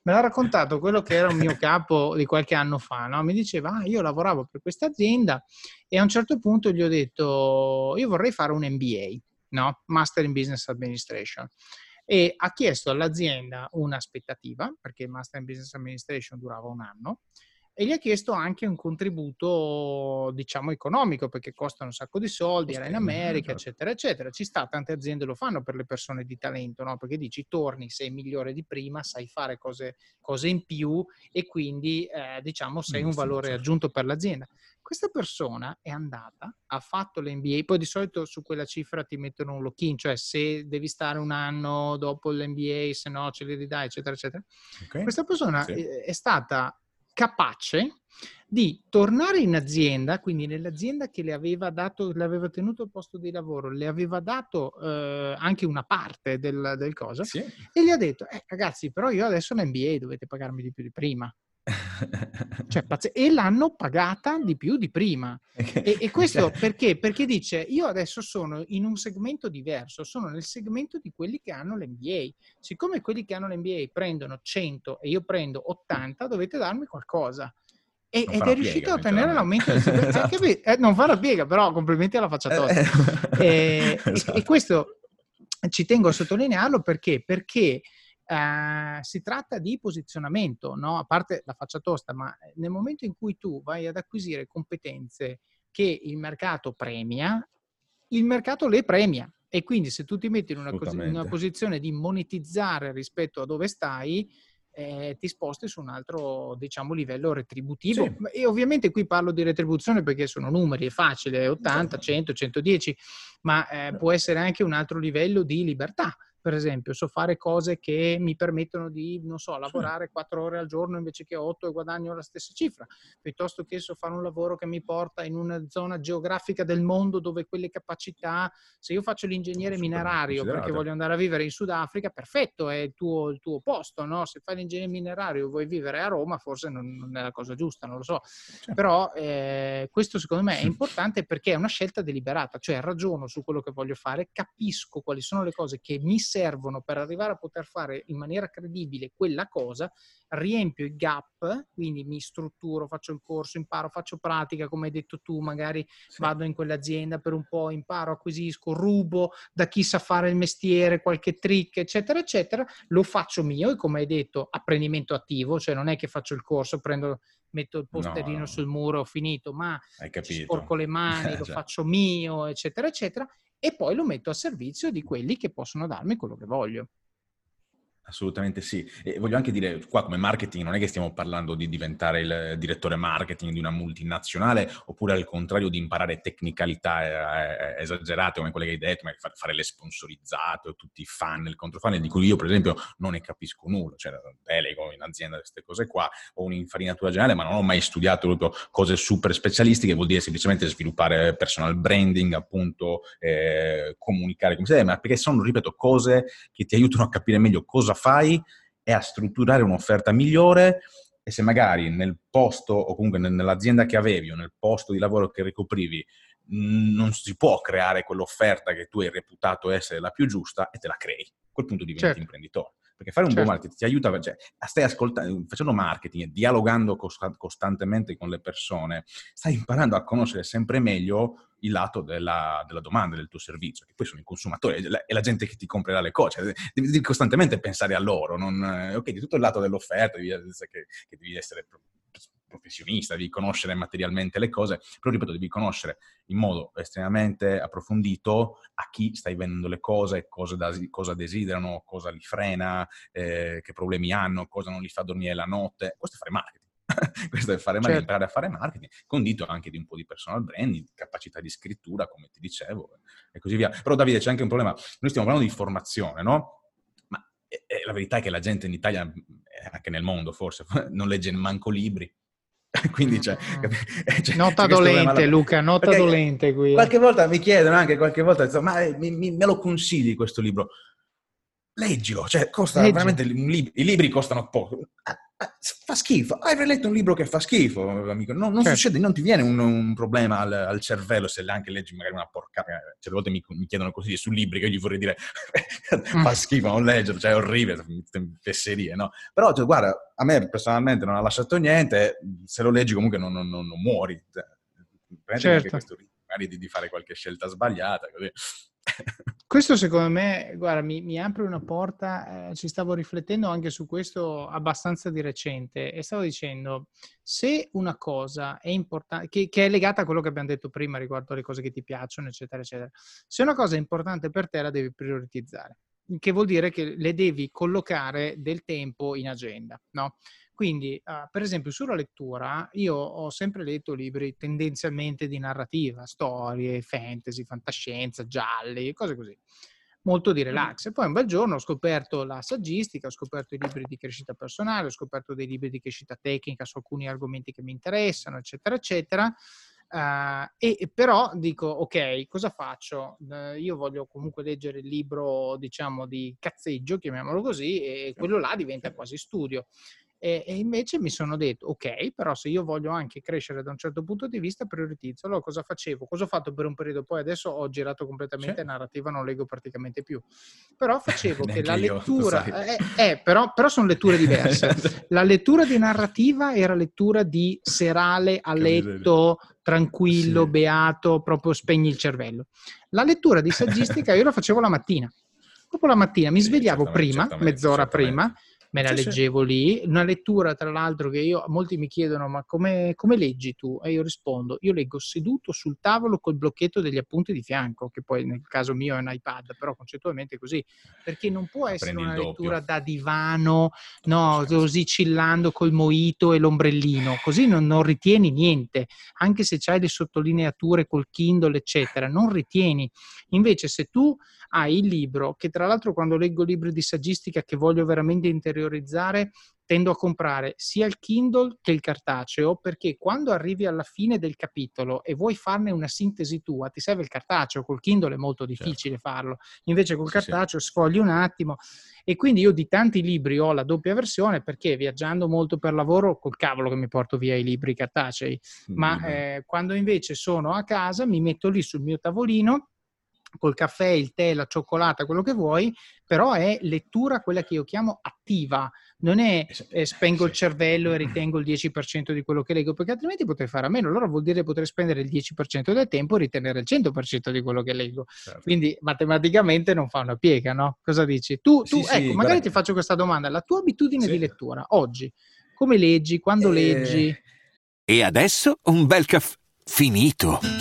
me l'ha raccontato quello che era un mio capo di qualche anno fa, no? mi diceva, ah, io lavoravo per questa azienda e a un certo punto gli ho detto, io vorrei fare un MBA, no? Master in Business Administration. E ha chiesto all'azienda un'aspettativa, perché il Master in Business Administration durava un anno, e gli ha chiesto anche un contributo, diciamo, economico, perché costano un sacco di soldi, era in America, certo. eccetera, eccetera. Ci sta, tante aziende lo fanno per le persone di talento, no? Perché dici, torni, sei migliore di prima, sai fare cose, cose in più e quindi, eh, diciamo, sei un valore certo. aggiunto per l'azienda. Questa persona è andata, ha fatto l'MBA, poi di solito su quella cifra ti mettono un lock-in, cioè se devi stare un anno dopo l'MBA, se no ce li ridai, eccetera, eccetera. Okay. Questa persona sì. è stata capace di tornare in azienda, quindi nell'azienda che le aveva dato, le aveva tenuto il posto di lavoro, le aveva dato eh, anche una parte del, del cosa, sì. e gli ha detto, eh, ragazzi, però io adesso l'MBA dovete pagarmi di più di prima. Cioè, pazz- e l'hanno pagata di più di prima. E, e questo cioè perché? Perché dice: Io adesso sono in un segmento diverso, sono nel segmento di quelli che hanno l'MBA. Siccome quelli che hanno l'MBA prendono 100 e io prendo 80, dovete darmi qualcosa. E, ed è riuscito a ottenere l'aumento del esatto. eh, non fa la piega, però complimenti alla faccia tosta. e, esatto. e questo ci tengo a sottolinearlo perché? Perché eh, si tratta di posizionamento, no? a parte la faccia tosta, ma eh, nel momento in cui tu vai ad acquisire competenze che il mercato premia, il mercato le premia. E quindi se tu ti metti in una, cos- in una posizione di monetizzare rispetto a dove stai, eh, ti sposti su un altro diciamo, livello retributivo. Sì. E ovviamente qui parlo di retribuzione perché sono numeri, è facile, 80, 100, 110, ma eh, può essere anche un altro livello di libertà per esempio, so fare cose che mi permettono di, non so, lavorare quattro ore al giorno invece che otto e guadagno la stessa cifra, piuttosto che so fare un lavoro che mi porta in una zona geografica del mondo dove quelle capacità, se io faccio l'ingegnere minerario perché voglio andare a vivere in Sudafrica, perfetto, è il tuo, il tuo posto, no? Se fai l'ingegnere minerario e vuoi vivere a Roma, forse non, non, è la cosa giusta, non lo so. Certo. Però eh, questo secondo me è importante perché è una scelta deliberata, cioè ragiono su quello che voglio fare, capisco quali sono le cose che mi servono per arrivare a poter fare in maniera credibile quella cosa, riempio il gap, quindi mi strutturo, faccio il corso, imparo, faccio pratica, come hai detto tu, magari sì. vado in quell'azienda per un po', imparo, acquisisco, rubo da chi sa fare il mestiere, qualche trick, eccetera, eccetera, lo faccio mio e come hai detto, apprendimento attivo, cioè non è che faccio il corso, prendo metto il posterino no, sul muro, ho finito, ma sporco le mani, lo faccio mio, eccetera, eccetera, e poi lo metto a servizio di quelli che possono darmi quello che voglio. Assolutamente sì. E voglio anche dire, qua come marketing non è che stiamo parlando di diventare il direttore marketing di una multinazionale oppure al contrario di imparare tecnicalità eh, eh esagerate come quelle che hai detto, ma fare le sponsorizzate o tutti i fan, il controfunnel, di cui io per esempio non ne capisco nulla, cioè delego in azienda queste cose qua, ho un'infarinatura generale, ma non ho mai studiato proprio cose super specialistiche, vuol dire semplicemente sviluppare personal branding, appunto, eh, comunicare come si deve, ma perché sono, ripeto, cose che ti aiutano a capire meglio cosa fai è a strutturare un'offerta migliore e se magari nel posto o comunque nell'azienda che avevi o nel posto di lavoro che ricoprivi non si può creare quell'offerta che tu hai reputato essere la più giusta e te la crei. A quel punto diventi certo. imprenditore. Perché fare un certo. buon marketing ti aiuta, cioè, stai ascoltando, facendo marketing e dialogando cost- costantemente con le persone, stai imparando a conoscere sempre meglio il lato della, della, domanda del tuo servizio, che poi sono i consumatori, è la, è la gente che ti comprerà le cose, cioè, devi, devi, costantemente pensare a loro, non, eh, ok, di tutto il lato dell'offerta, devi, che, che devi essere professionista, devi conoscere materialmente le cose, però ripeto, devi conoscere in modo estremamente approfondito a chi stai vendendo le cose, cosa, da, cosa desiderano, cosa li frena, eh, che problemi hanno, cosa non li fa dormire la notte. Questo è fare marketing. Questo è fare certo. imparare a fare marketing, condito anche di un po' di personal branding, capacità di scrittura, come ti dicevo, e così via. Però Davide c'è anche un problema, noi stiamo parlando di formazione, no? Ma la verità è che la gente in Italia, anche nel mondo forse, non legge manco libri. Quindi mm. c'è nota dolente, Luca, nota Perché dolente qui. Qualche volta mi chiedono anche, qualche volta, ma eh, mi, mi, me lo consigli questo libro? Leggilo, cioè costa Leggi. veramente, i libri costano poco. Fa schifo. Hai letto un libro che fa schifo, amico? Non, non certo. succede, non ti viene un, un problema al, al, cervello se anche leggi magari una porcata. Certe volte mi, mi, chiedono così su libri che io gli vorrei dire fa mm. schifo non leggerlo, cioè è orribile, fesserie, no? Però, cioè, guarda, a me personalmente non ha lasciato niente, se lo leggi comunque non, non, non, muori. Cioè, prendi certo. magari di, di fare qualche scelta sbagliata, così. Questo secondo me, guarda, mi, mi apre una porta, eh, ci stavo riflettendo anche su questo abbastanza di recente e stavo dicendo, se una cosa è importante, che, che, è legata a quello che abbiamo detto prima riguardo alle cose che ti piacciono, eccetera, eccetera, se una cosa è importante per te la devi prioritizzare, che vuol dire che le devi collocare del tempo in agenda, no? Quindi, uh, per esempio, sulla lettura, io ho sempre letto libri tendenzialmente di narrativa, storie, fantasy, fantascienza, gialli, cose così. Molto di relax. E poi un bel giorno ho scoperto la saggistica, ho scoperto i libri di crescita personale, ho scoperto dei libri di crescita tecnica su alcuni argomenti che mi interessano, eccetera, eccetera. Uh, e, però dico, ok, cosa faccio? Uh, io voglio comunque leggere il libro, diciamo, di cazzeggio, chiamiamolo così, e quello là diventa quasi studio. E, e, invece mi sono detto, ok, però se io voglio anche crescere da un certo punto di vista, prioritizzo. Allora cosa facevo? Cosa ho fatto per un periodo? Poi adesso ho girato completamente sì. narrativa, non leggo praticamente più. Però facevo che la io, lettura... Eh, eh, però, però sono letture diverse. la lettura di narrativa era lettura di serale a letto, tranquillo, sì. beato, proprio spegni il cervello. La lettura di saggistica io la facevo la mattina. Proprio la mattina mi svegliavo sì, prima, mezz'ora prima, me la leggevo lì. Una lettura, tra l'altro, che io, molti mi chiedono: ma come, come, leggi tu? E io rispondo: io leggo seduto sul tavolo col blocchetto degli appunti di fianco, che poi nel caso mio è un iPad, però concettualmente è così, perché non può essere Prendi una lettura da divano, no, così chillando col moito e l'ombrellino, così non, non ritieni niente, anche se c'hai le sottolineature col Kindle, eccetera, non ritieni. Invece, se tu hai il libro, che tra l'altro quando leggo libri di saggistica che voglio veramente interiorizzare, tendo a comprare sia il Kindle che il cartaceo, perché quando arrivi alla fine del capitolo e vuoi farne una sintesi tua, ti serve il cartaceo, col Kindle è molto certo. difficile certo. farlo, invece col cartaceo sì. sfogli un attimo e quindi io di tanti libri ho la doppia versione perché viaggiando molto per lavoro col cavolo che mi porto via i libri cartacei, mm-hmm. ma eh, quando invece sono a casa mi metto lì sul mio tavolino col caffè, il tè, la cioccolata, quello che vuoi, però è lettura quella che io chiamo attiva, non è eh, spengo il cervello e ritengo il 10% di quello che leggo, perché altrimenti potrei fare a meno, allora vuol dire potrei spendere il 10% del tempo e ritenere il 100% di quello che leggo. Certo. Quindi matematicamente non fa una piega, no? Cosa dici? Tu, tu sì, ecco, sì, magari guarda. ti faccio questa domanda, la tua abitudine sì. di lettura oggi, come leggi, quando eh... leggi? E adesso un bel caffè finito.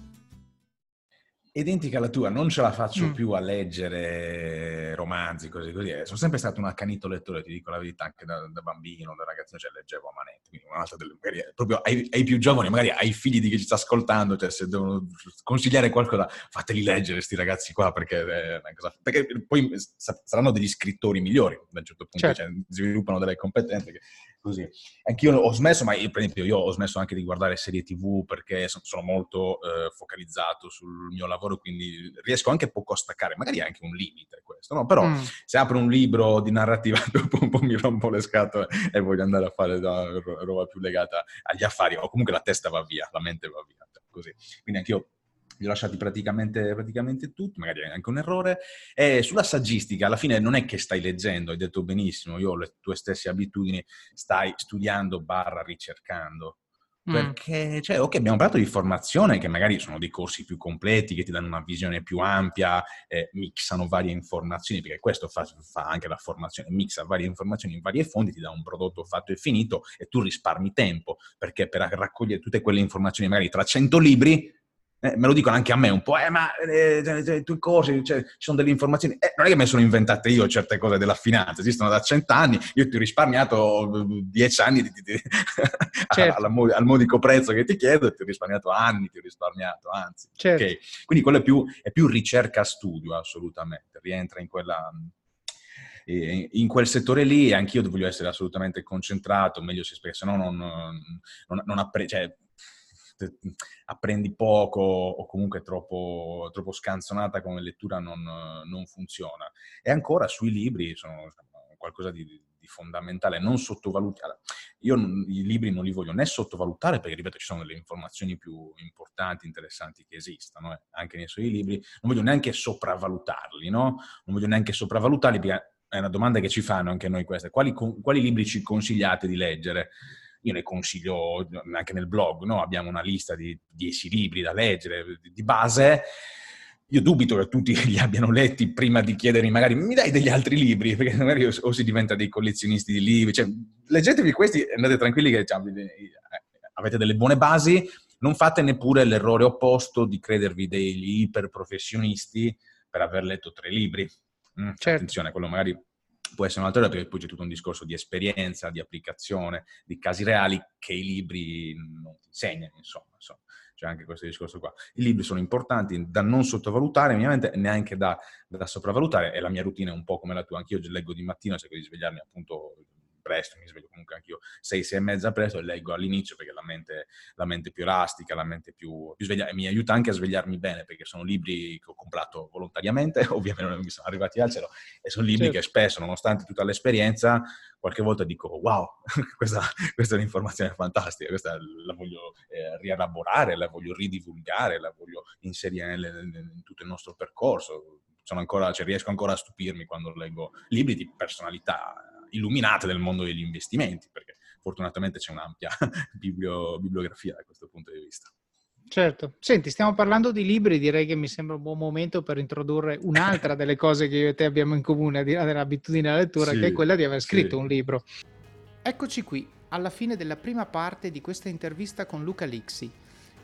identica alla tua, non ce la faccio mm. più a leggere romanzi, così così. Sono sempre stato un accanito lettore, ti dico la verità, anche da, da bambino, da ragazzino, cioè leggevo a manette. Quindi un'altra delle, magari, proprio ai, ai, più giovani, magari ai figli di chi ci sta ascoltando, cioè se devono consigliare qualcosa, fateli leggere questi ragazzi qua, perché, è cosa, perché poi saranno degli scrittori migliori, da un certo punto, certo. cioè, sviluppano delle competenze che così. Anch'io ho smesso, ma io, per esempio io ho smesso anche di guardare serie tv perché sono molto eh, focalizzato sul mio lavoro, quindi riesco anche poco a staccare, magari è anche un limite questo, no? Però mm. se apro un libro di narrativa dopo un po' mi rompo le scatole e voglio andare a fare roba più legata agli affari, o comunque la testa va via, la mente va via, così. Quindi anch'io li ho lasciati praticamente, praticamente tutti, magari anche un errore. E sulla saggistica, alla fine non è che stai leggendo, hai detto benissimo, io ho le tue stesse abitudini, stai studiando barra ricercando. Mm. Perché, cioè, ok, abbiamo parlato di formazione, che magari sono dei corsi più completi, che ti danno una visione più ampia, eh, mixano varie informazioni, perché questo fa, fa, anche la formazione, mixa varie informazioni in varie fonti, ti dà un prodotto fatto e finito e tu risparmi tempo, perché per raccogliere tutte quelle informazioni, magari tra 100 libri, eh, me lo dicono anche a me un po', eh, ma eh, le tue cose, cioè, ci sono delle informazioni. Eh, non è che me sono inventate io certe cose della finanza, esistono da cent'anni, io ti ho risparmiato mm, dieci anni di, di, di, certo. al, al, modico prezzo che ti chiedo ti ho risparmiato anni, ti ho risparmiato, anzi. Certo. Okay. Quindi quello è più, è più ricerca-studio, assolutamente, rientra in quella in quel settore lì anch'io voglio essere assolutamente concentrato, meglio se spiega, se no non, non, non appre- cioè, apprendi poco o comunque troppo, troppo scanzonata come lettura non, non, funziona. E ancora sui libri sono qualcosa di, di fondamentale, non sottovalutare. Io i libri non li voglio né sottovalutare perché, ripeto, ci sono delle informazioni più importanti, interessanti che esistono, eh, anche nei suoi libri, non voglio neanche sopravvalutarli, no? Non voglio neanche sopravvalutarli perché è una domanda che ci fanno anche noi queste. Quali, quali libri ci consigliate di leggere? Io ne consiglio anche nel blog, no? abbiamo una lista di 10 libri da leggere di base. Io dubito che tutti li abbiano letti prima di chiedermi magari mi dai degli altri libri, perché magari o si diventa dei collezionisti di libri. Cioè, leggetevi questi e andate tranquilli che cioè, avete delle buone basi, non fate neppure l'errore opposto di credervi degli iperprofessionisti per aver letto tre libri. Mm, certo. Attenzione, quello magari può essere un'altra cosa perché poi c'è tutto un discorso di esperienza, di applicazione, di casi reali che i libri non ti insegnano, insomma, insomma. C'è anche questo discorso qua. I libri sono importanti da non sottovalutare, ovviamente neanche da, da sopravvalutare, e la mia routine è un po' come la tua, anch'io leggo di mattina, cerco di svegliarmi appunto presto, mi sveglio comunque anch'io 6, 6 e mezza presto e leggo all'inizio perché la mente, la mente più elastica, la mente più, più sveglia e mi aiuta anche a svegliarmi bene perché sono libri che ho comprato volontariamente, ovviamente non mi sono arrivati al cielo e sono libri certo. che spesso, nonostante tutta l'esperienza, qualche volta dico wow, questa, questa, è un'informazione fantastica, questa la voglio eh, rielaborare, la voglio ridivulgare, la voglio inserire nel, nel, in tutto il nostro percorso. Ancora, cioè, riesco ancora a stupirmi quando leggo libri di personalità illuminate del mondo degli investimenti, perché fortunatamente c'è un'ampia biblio, bibliografia da questo punto di vista. Certo. Senti, stiamo parlando di libri, direi che mi sembra un buon momento per introdurre un'altra delle cose che io e te abbiamo in comune, a dire dell'abitudine alla lettura, sì, che è quella di aver scritto sì. un libro. Eccoci qui, alla fine della prima parte di questa intervista con Luca Lixi,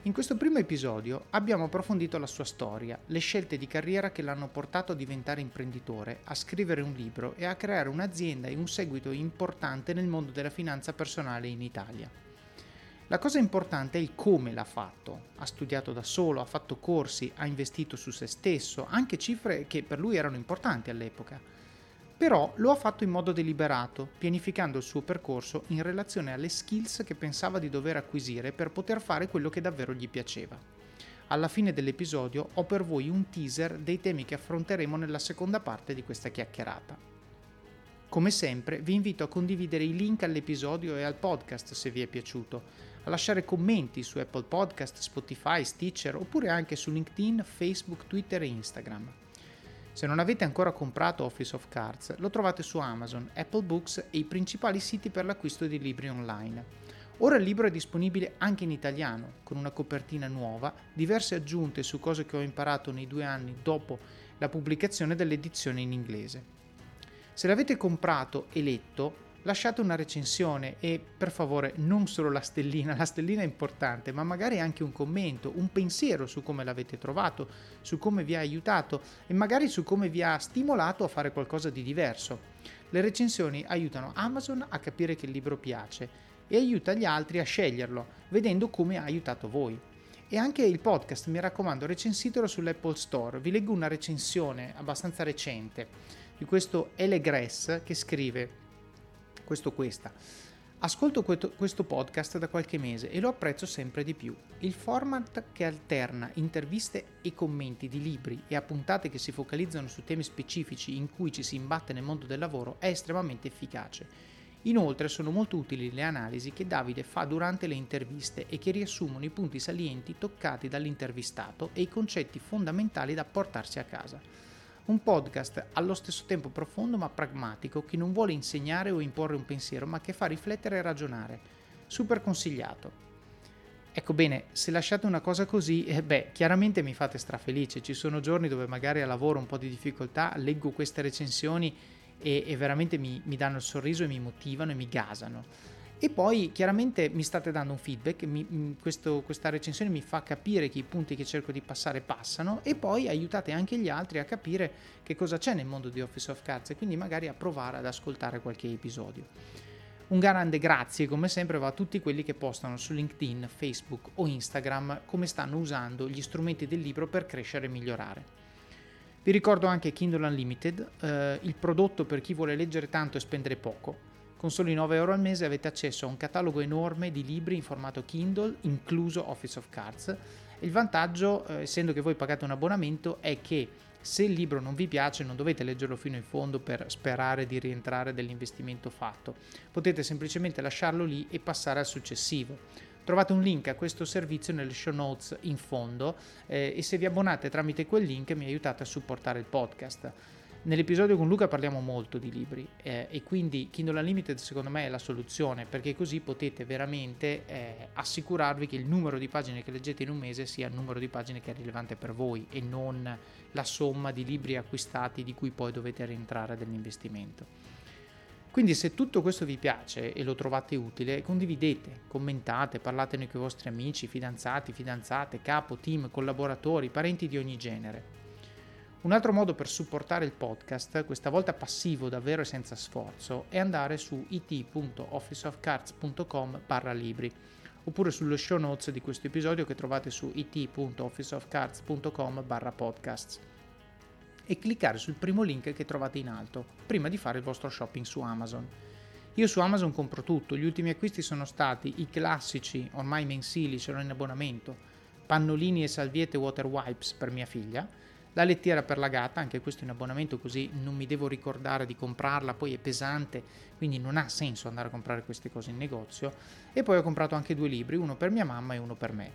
in questo primo episodio abbiamo approfondito la sua storia, le scelte di carriera che l'hanno portato a diventare imprenditore, a scrivere un libro e a creare un'azienda e un seguito importante nel mondo della finanza personale in Italia. La cosa importante è il come l'ha fatto. Ha studiato da solo, ha fatto corsi, ha investito su se stesso, anche cifre che per lui erano importanti all'epoca però lo ha fatto in modo deliberato, pianificando il suo percorso in relazione alle skills che pensava di dover acquisire per poter fare quello che davvero gli piaceva. Alla fine dell'episodio ho per voi un teaser dei temi che affronteremo nella seconda parte di questa chiacchierata. Come sempre vi invito a condividere i link all'episodio e al podcast se vi è piaciuto, a lasciare commenti su Apple Podcast, Spotify, Stitcher oppure anche su LinkedIn, Facebook, Twitter e Instagram. Se non avete ancora comprato Office of Cards, lo trovate su Amazon, Apple Books e i principali siti per l'acquisto di libri online. Ora il libro è disponibile anche in italiano, con una copertina nuova, diverse aggiunte su cose che ho imparato nei due anni dopo la pubblicazione dell'edizione in inglese. Se l'avete comprato e letto, lasciate una recensione e per favore non solo la stellina, la stellina è importante, ma magari anche un commento, un pensiero su come l'avete trovato, su come vi ha aiutato e magari su come vi ha stimolato a fare qualcosa di diverso. Le recensioni aiutano Amazon a capire che il libro piace e aiuta gli altri a sceglierlo, vedendo come ha aiutato voi. E anche il podcast, mi raccomando, recensitelo sull'Apple Store. Vi leggo una recensione abbastanza recente di questo Elegress che scrive questo questa. Ascolto questo podcast da qualche mese e lo apprezzo sempre di più. Il format che alterna interviste e commenti di libri e a puntate che si focalizzano su temi specifici in cui ci si imbatte nel mondo del lavoro è estremamente efficace. Inoltre sono molto utili le analisi che Davide fa durante le interviste e che riassumono i punti salienti toccati dall'intervistato e i concetti fondamentali da portarsi a casa. Un podcast allo stesso tempo profondo ma pragmatico che non vuole insegnare o imporre un pensiero ma che fa riflettere e ragionare. Super consigliato. Ecco bene, se lasciate una cosa così, eh beh, chiaramente mi fate strafelice. Ci sono giorni dove magari a lavoro un po' di difficoltà, leggo queste recensioni e, e veramente mi, mi danno il sorriso e mi motivano e mi gasano. E poi chiaramente mi state dando un feedback, mi, questo, questa recensione mi fa capire che i punti che cerco di passare passano e poi aiutate anche gli altri a capire che cosa c'è nel mondo di Office of Cards e quindi magari a provare ad ascoltare qualche episodio. Un grande grazie come sempre va a tutti quelli che postano su LinkedIn, Facebook o Instagram come stanno usando gli strumenti del libro per crescere e migliorare. Vi ricordo anche Kindle Unlimited, eh, il prodotto per chi vuole leggere tanto e spendere poco con soli 9 euro al mese avete accesso a un catalogo enorme di libri in formato Kindle, incluso Office of Cards. Il vantaggio, eh, essendo che voi pagate un abbonamento, è che se il libro non vi piace non dovete leggerlo fino in fondo per sperare di rientrare dell'investimento fatto. Potete semplicemente lasciarlo lì e passare al successivo. Trovate un link a questo servizio nelle show notes in fondo eh, e se vi abbonate tramite quel link mi aiutate a supportare il podcast. Nell'episodio con Luca parliamo molto di libri eh, e quindi Kindle Unlimited secondo me è la soluzione perché così potete veramente eh, assicurarvi che il numero di pagine che leggete in un mese sia il numero di pagine che è rilevante per voi e non la somma di libri acquistati di cui poi dovete rientrare dell'investimento. Quindi se tutto questo vi piace e lo trovate utile, condividete, commentate, parlatene con i vostri amici, fidanzati, fidanzate, capo, team, collaboratori, parenti di ogni genere. Un altro modo per supportare il podcast, questa volta passivo davvero e senza sforzo, è andare su it.officeofcards.com barra libri oppure sullo show notes di questo episodio che trovate su it.officeofcards.com barra podcasts e cliccare sul primo link che trovate in alto prima di fare il vostro shopping su Amazon. Io su Amazon compro tutto, gli ultimi acquisti sono stati i classici, ormai mensili, l'ho in abbonamento, pannolini e salviette water wipes per mia figlia, la lettiera per la gatta, anche questo in abbonamento così non mi devo ricordare di comprarla, poi è pesante, quindi non ha senso andare a comprare queste cose in negozio. E poi ho comprato anche due libri, uno per mia mamma e uno per me.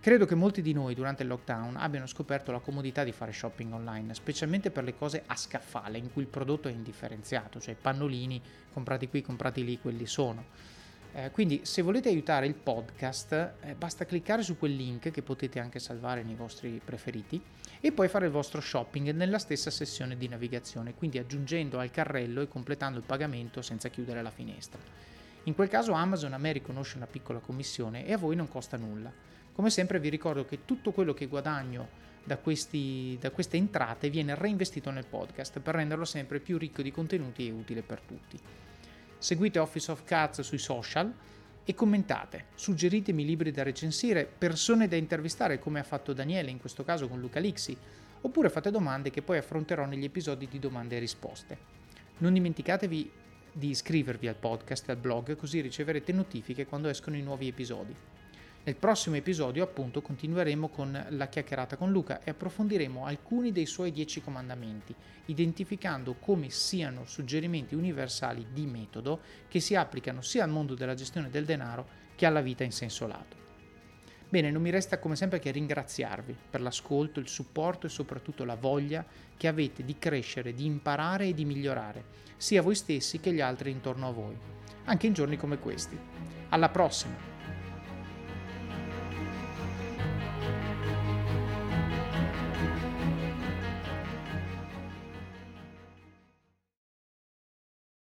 Credo che molti di noi durante il lockdown abbiano scoperto la comodità di fare shopping online, specialmente per le cose a scaffale, in cui il prodotto è indifferenziato, cioè pannolini comprati qui, comprati lì, quelli sono. Eh, quindi se volete aiutare il podcast eh, basta cliccare su quel link che potete anche salvare nei vostri preferiti e poi fare il vostro shopping nella stessa sessione di navigazione, quindi aggiungendo al carrello e completando il pagamento senza chiudere la finestra. In quel caso Amazon a me riconosce una piccola commissione e a voi non costa nulla. Come sempre vi ricordo che tutto quello che guadagno da, questi, da queste entrate viene reinvestito nel podcast per renderlo sempre più ricco di contenuti e utile per tutti seguite Office of Cards sui social e commentate, suggeritemi libri da recensire, persone da intervistare come ha fatto Daniele in questo caso con Luca Lixi, oppure fate domande che poi affronterò negli episodi di domande e risposte. Non dimenticatevi di iscrivervi al podcast e al blog così riceverete notifiche quando escono i nuovi episodi. Nel prossimo episodio appunto continueremo con la chiacchierata con Luca e approfondiremo alcuni dei suoi dieci comandamenti, identificando come siano suggerimenti universali di metodo che si applicano sia al mondo della gestione del denaro che alla vita in senso lato. Bene, non mi resta come sempre che ringraziarvi per l'ascolto, il supporto e soprattutto la voglia che avete di crescere, di imparare e di migliorare, sia voi stessi che gli altri intorno a voi, anche in giorni come questi. Alla prossima!